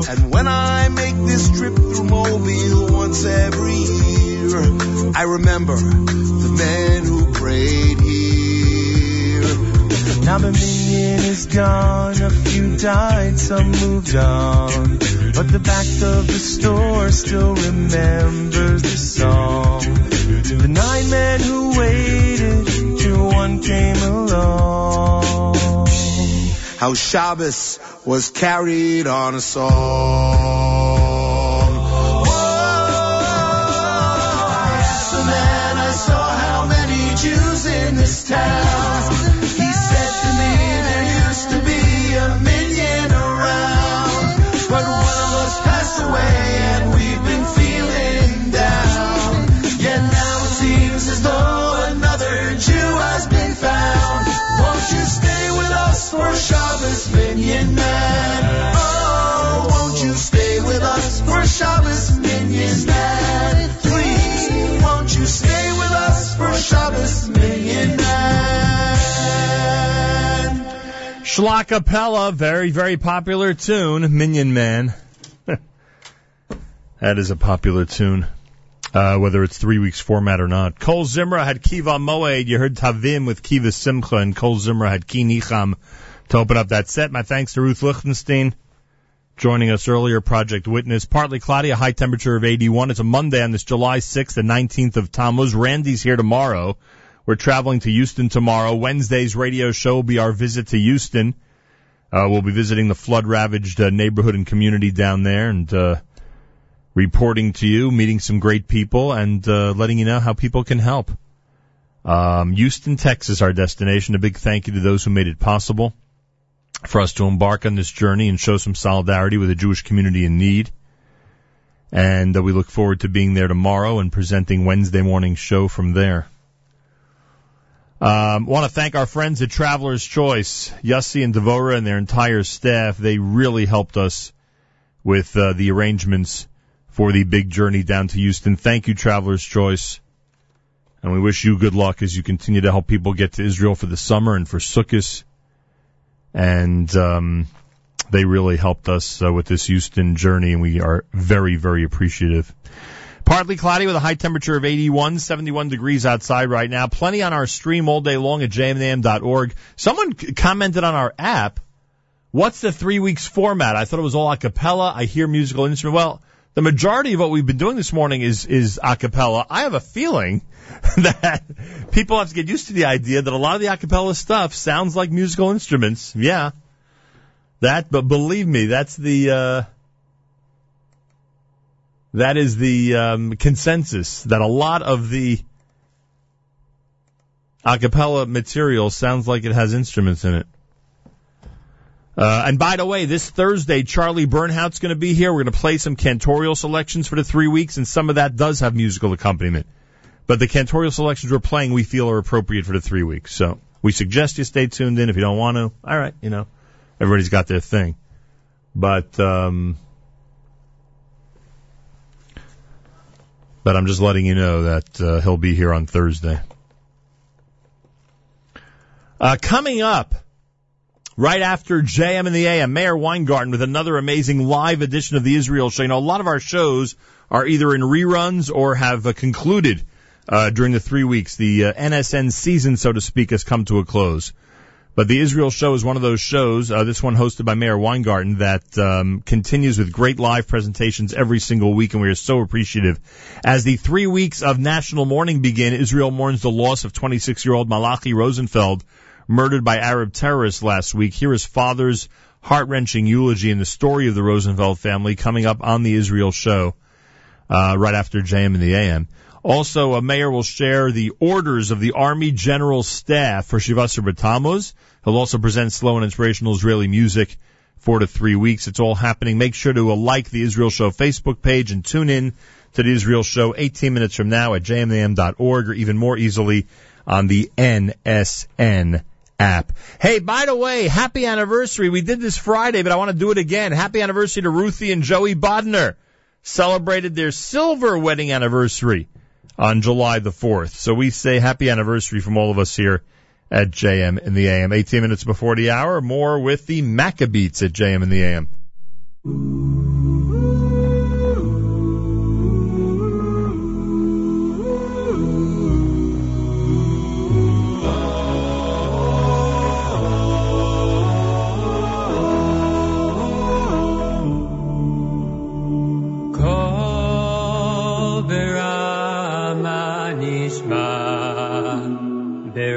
And when I make this trip through Mobile once every year, I remember the men who prayed here. Now the minyan is gone, a few died, some moved on. But the back of the store still remembers the song. The nine men who waited till one came along. How Shabbos was carried on a song. Schlacapella, very, very popular tune, Minyan Man. that is a popular tune, uh, whether it's three weeks format or not. Kol Zimra had Kiva Moed. You heard Tavim with Kiva Simcha, and Kol Zimra had Ki Nicham to open up that set. My thanks to Ruth Lichtenstein joining us earlier, Project Witness. Partly cloudy, a high temperature of 81. It's a Monday on this July 6th, the 19th of Tammuz. Randy's here tomorrow. We're traveling to Houston tomorrow. Wednesday's radio show will be our visit to Houston. Uh, we'll be visiting the flood ravaged uh, neighborhood and community down there and, uh, reporting to you, meeting some great people and, uh, letting you know how people can help. Um, Houston, Texas, our destination. A big thank you to those who made it possible for us to embark on this journey and show some solidarity with the Jewish community in need. And uh, we look forward to being there tomorrow and presenting Wednesday morning show from there. Um, want to thank our friends at Traveler's Choice, Yussi and Devora and their entire staff. They really helped us with uh, the arrangements for the big journey down to Houston. Thank you, Traveler's Choice. And we wish you good luck as you continue to help people get to Israel for the summer and for Sukkot. And um, they really helped us uh, with this Houston journey, and we are very, very appreciative. Partly cloudy with a high temperature of 81, 71 degrees outside right now. Plenty on our stream all day long at jmintheam.org. Someone commented on our app, what's the three weeks format? I thought it was all a cappella. I hear musical instrument. Well, the majority of what we've been doing this morning is, is a cappella. I have a feeling that people have to get used to the idea that a lot of the a cappella stuff sounds like musical instruments. Yeah. That, but believe me, that's the, uh, that is the um, consensus that a lot of the a cappella material sounds like it has instruments in it. Uh, and by the way, this Thursday, Charlie Bernhaut's going to be here. We're going to play some cantorial selections for the three weeks, and some of that does have musical accompaniment. But the cantorial selections we're playing, we feel are appropriate for the three weeks. So we suggest you stay tuned in. If you don't want to, all right, you know, everybody's got their thing. But um, but I'm just letting you know that uh, he'll be here on Thursday. Uh, coming up, right after JM in the AM, Meir Weingarten with another amazing live edition of the Israel Show. You know, a lot of our shows are either in reruns or have uh, concluded uh, during the three weeks. The uh, NSN season, so to speak, has come to a close. But the Israel show is one of those shows, uh, this one hosted by Meir Weingarten, that um, continues with great live presentations every single week, and we are so appreciative. As the three weeks of national mourning begin, Israel mourns the loss of 26-year-old Malachi Rosenfeld, murdered by Arab terrorists last week. Here is father's heart-wrenching eulogy and the story of the Rosenfeld family coming up on the Israel show uh, right after JM in the AM. Also, a Meir will share the orders of the Army General Staff for Shiva Asar B'Tammuz. He'll also present slow and inspirational Israeli music four to three weeks. It's all happening. Make sure to uh, like the Israel Show Facebook page and tune in to the Israel Show 18 minutes from now at jmintheam.org or even more easily on the NSN app. Hey, by the way, happy anniversary. We did this Friday, but I want to do it again. Happy anniversary to Ruthie and Joey Bodner. Celebrated their silver wedding anniversary on July the 4th. So we say happy anniversary from all of us here at JM in the AM. 18 minutes before the hour, more with the Maccabeats at JM in the AM.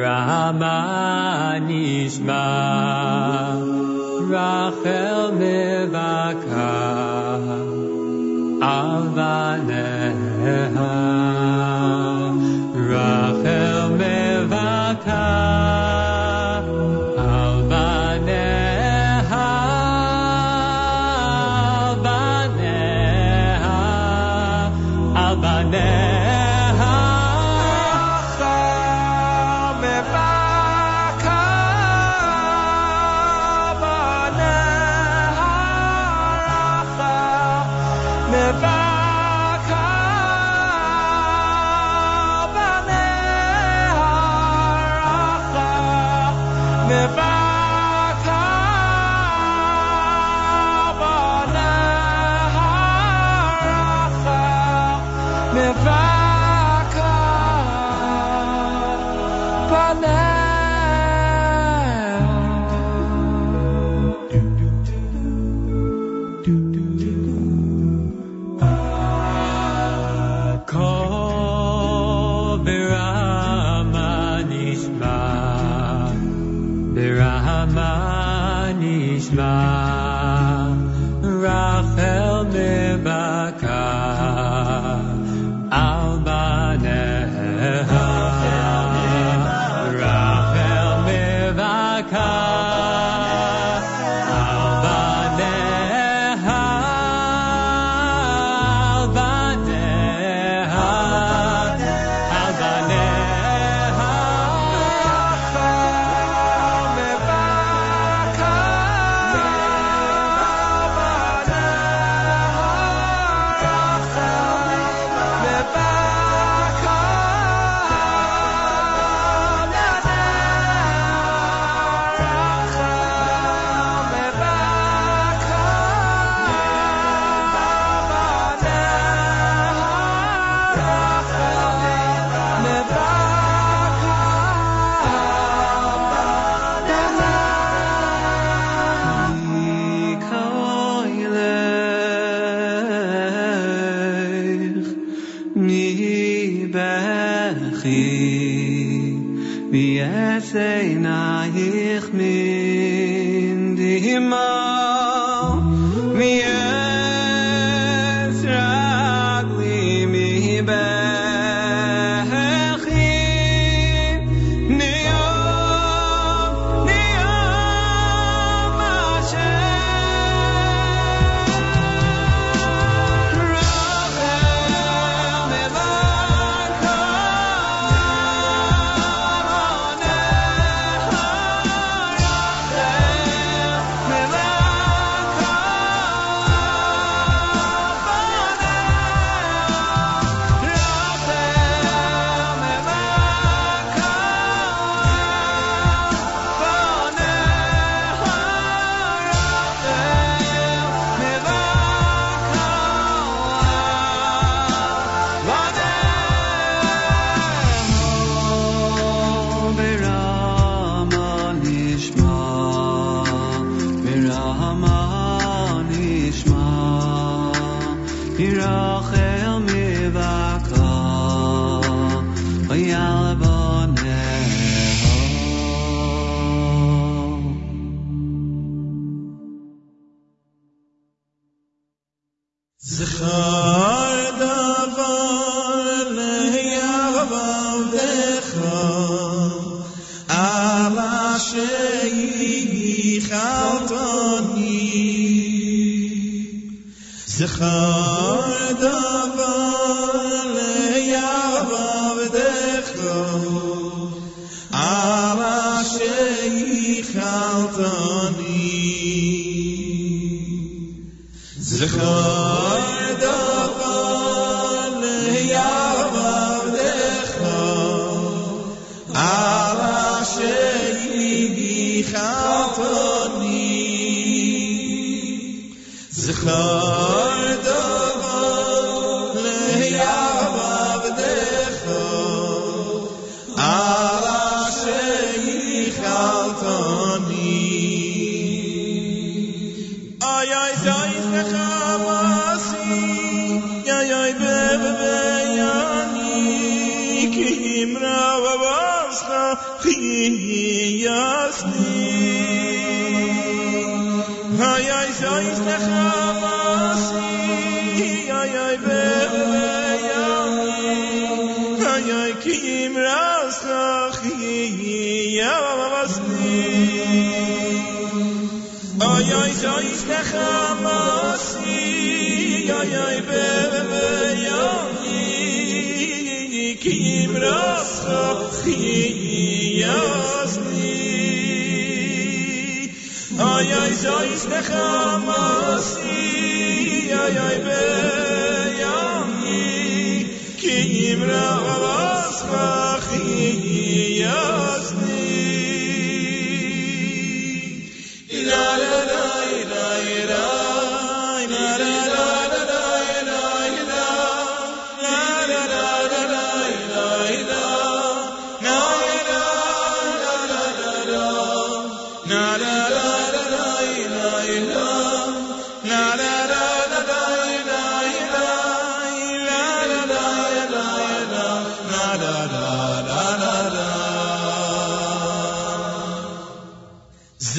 Berama nishma, Rachel mevaka, alvaneha,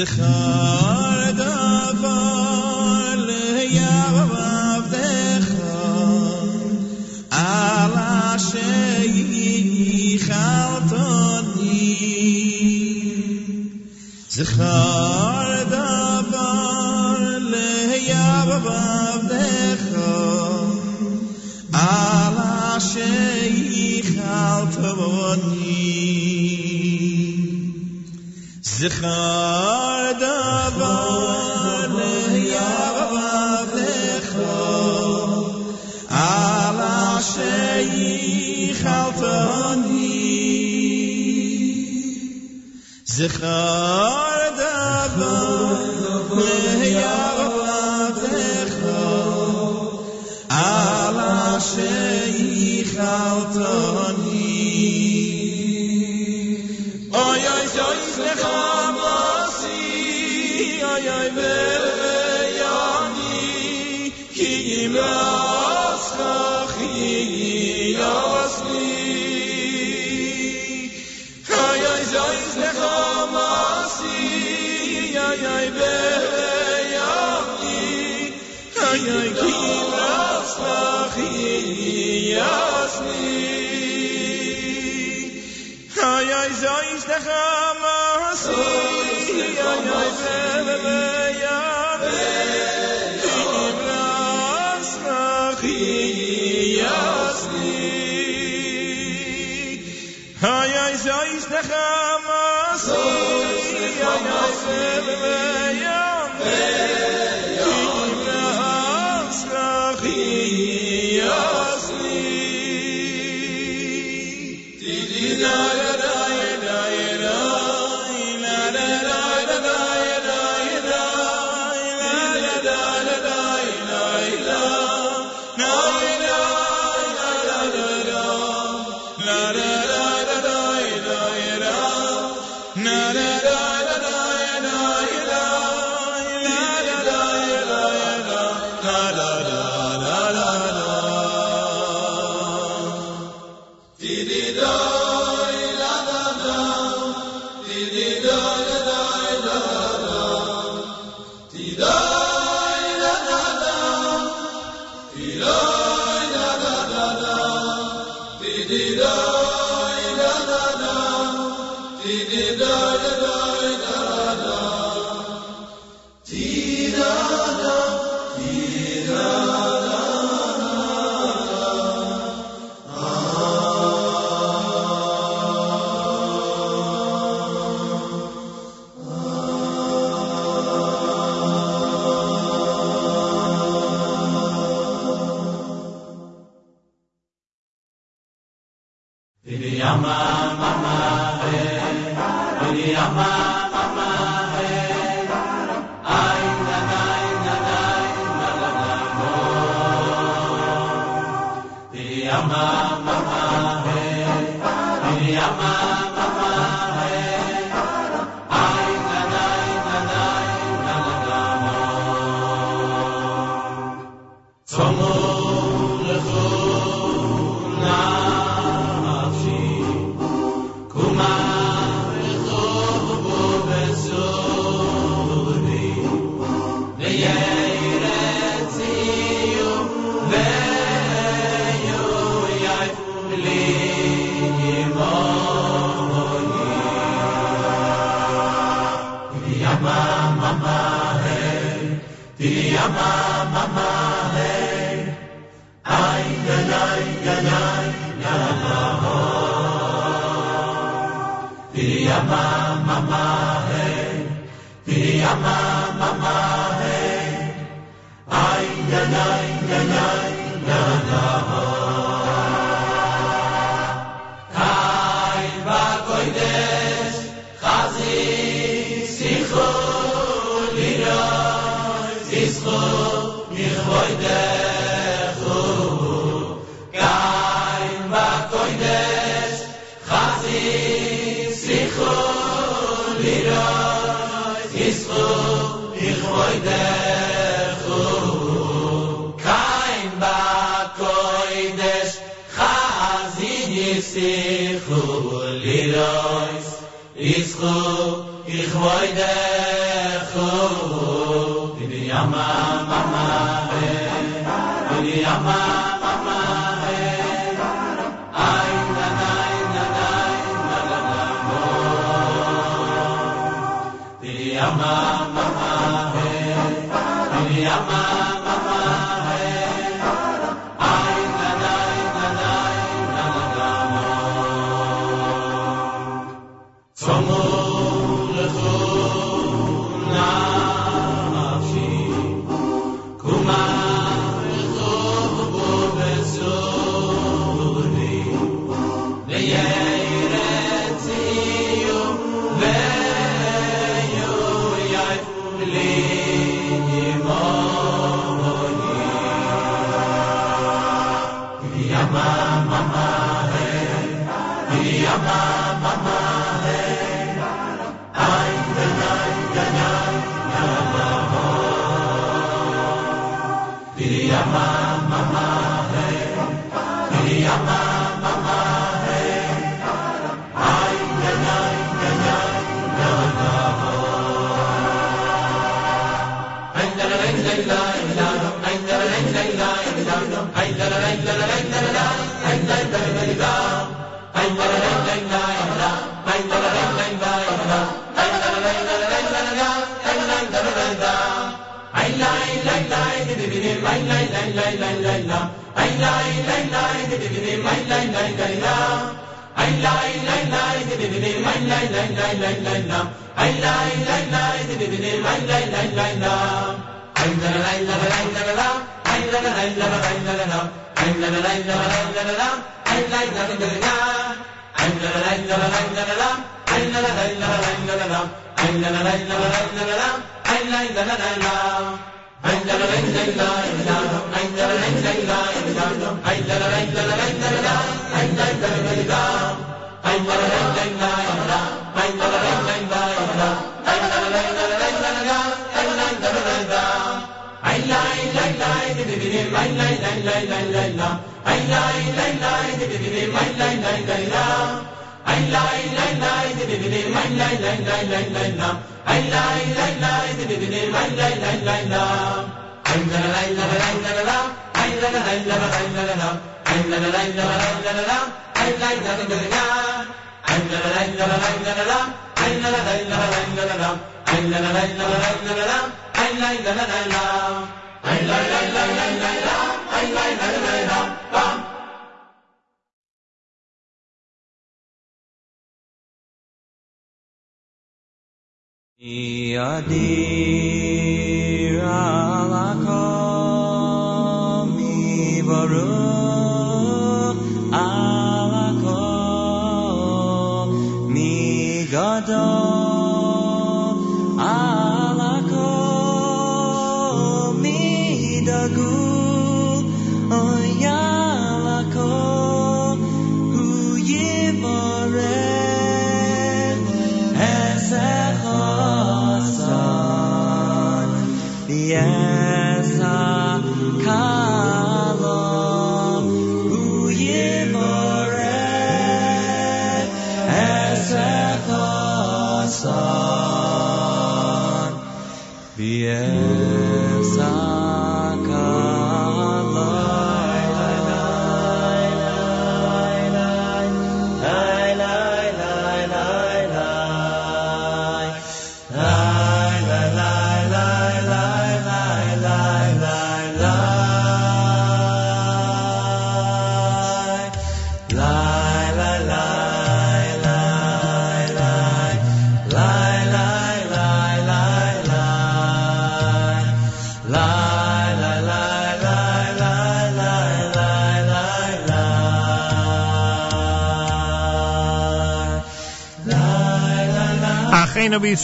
זכר 怎么？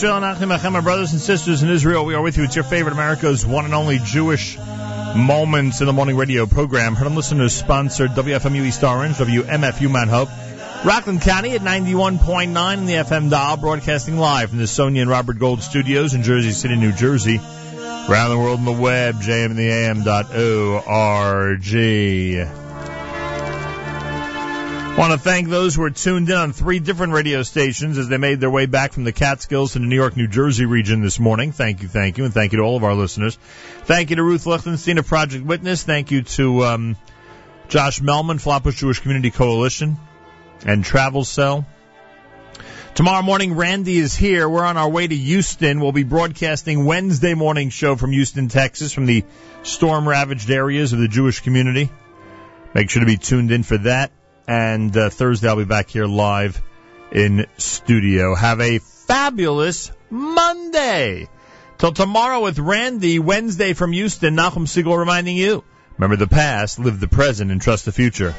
Achenu B'Yisrael and Achim Achem, our brothers and sisters in Israel, we are with you. It's your favorite America's one and only Jewish Moments in the Morning radio program. Heard and listeners sponsored WFMU East Orange, WMFU Mount Hope, Rockland County at 91.9 in the FM dial, broadcasting live from the Sonia and Robert Gold studios in Jersey City, New Jersey. Around the world on the web, jmintheam.org. Want to thank those who are tuned in on three different radio stations as they made their way back from the Catskills to the New York, New Jersey region this morning. Thank you, thank you, and thank you to all of our listeners. Thank you to Ruth Lichtenstein of Project Witness. Thank you to um, Josh Mehlman, Flatbush Jewish Community Coalition, and TravelCell. Tomorrow morning, Randy is here. We're on our way to Houston. We'll be broadcasting Wednesday morning show from Houston, Texas, from the storm ravaged areas of the Jewish community. Make sure to be tuned in for that. And uh, Thursday, I'll be back here live in studio. Have a fabulous Monday. Till tomorrow with Randy, Wednesday from Houston, Nachum Segal reminding you, remember the past, live the present, and trust the future.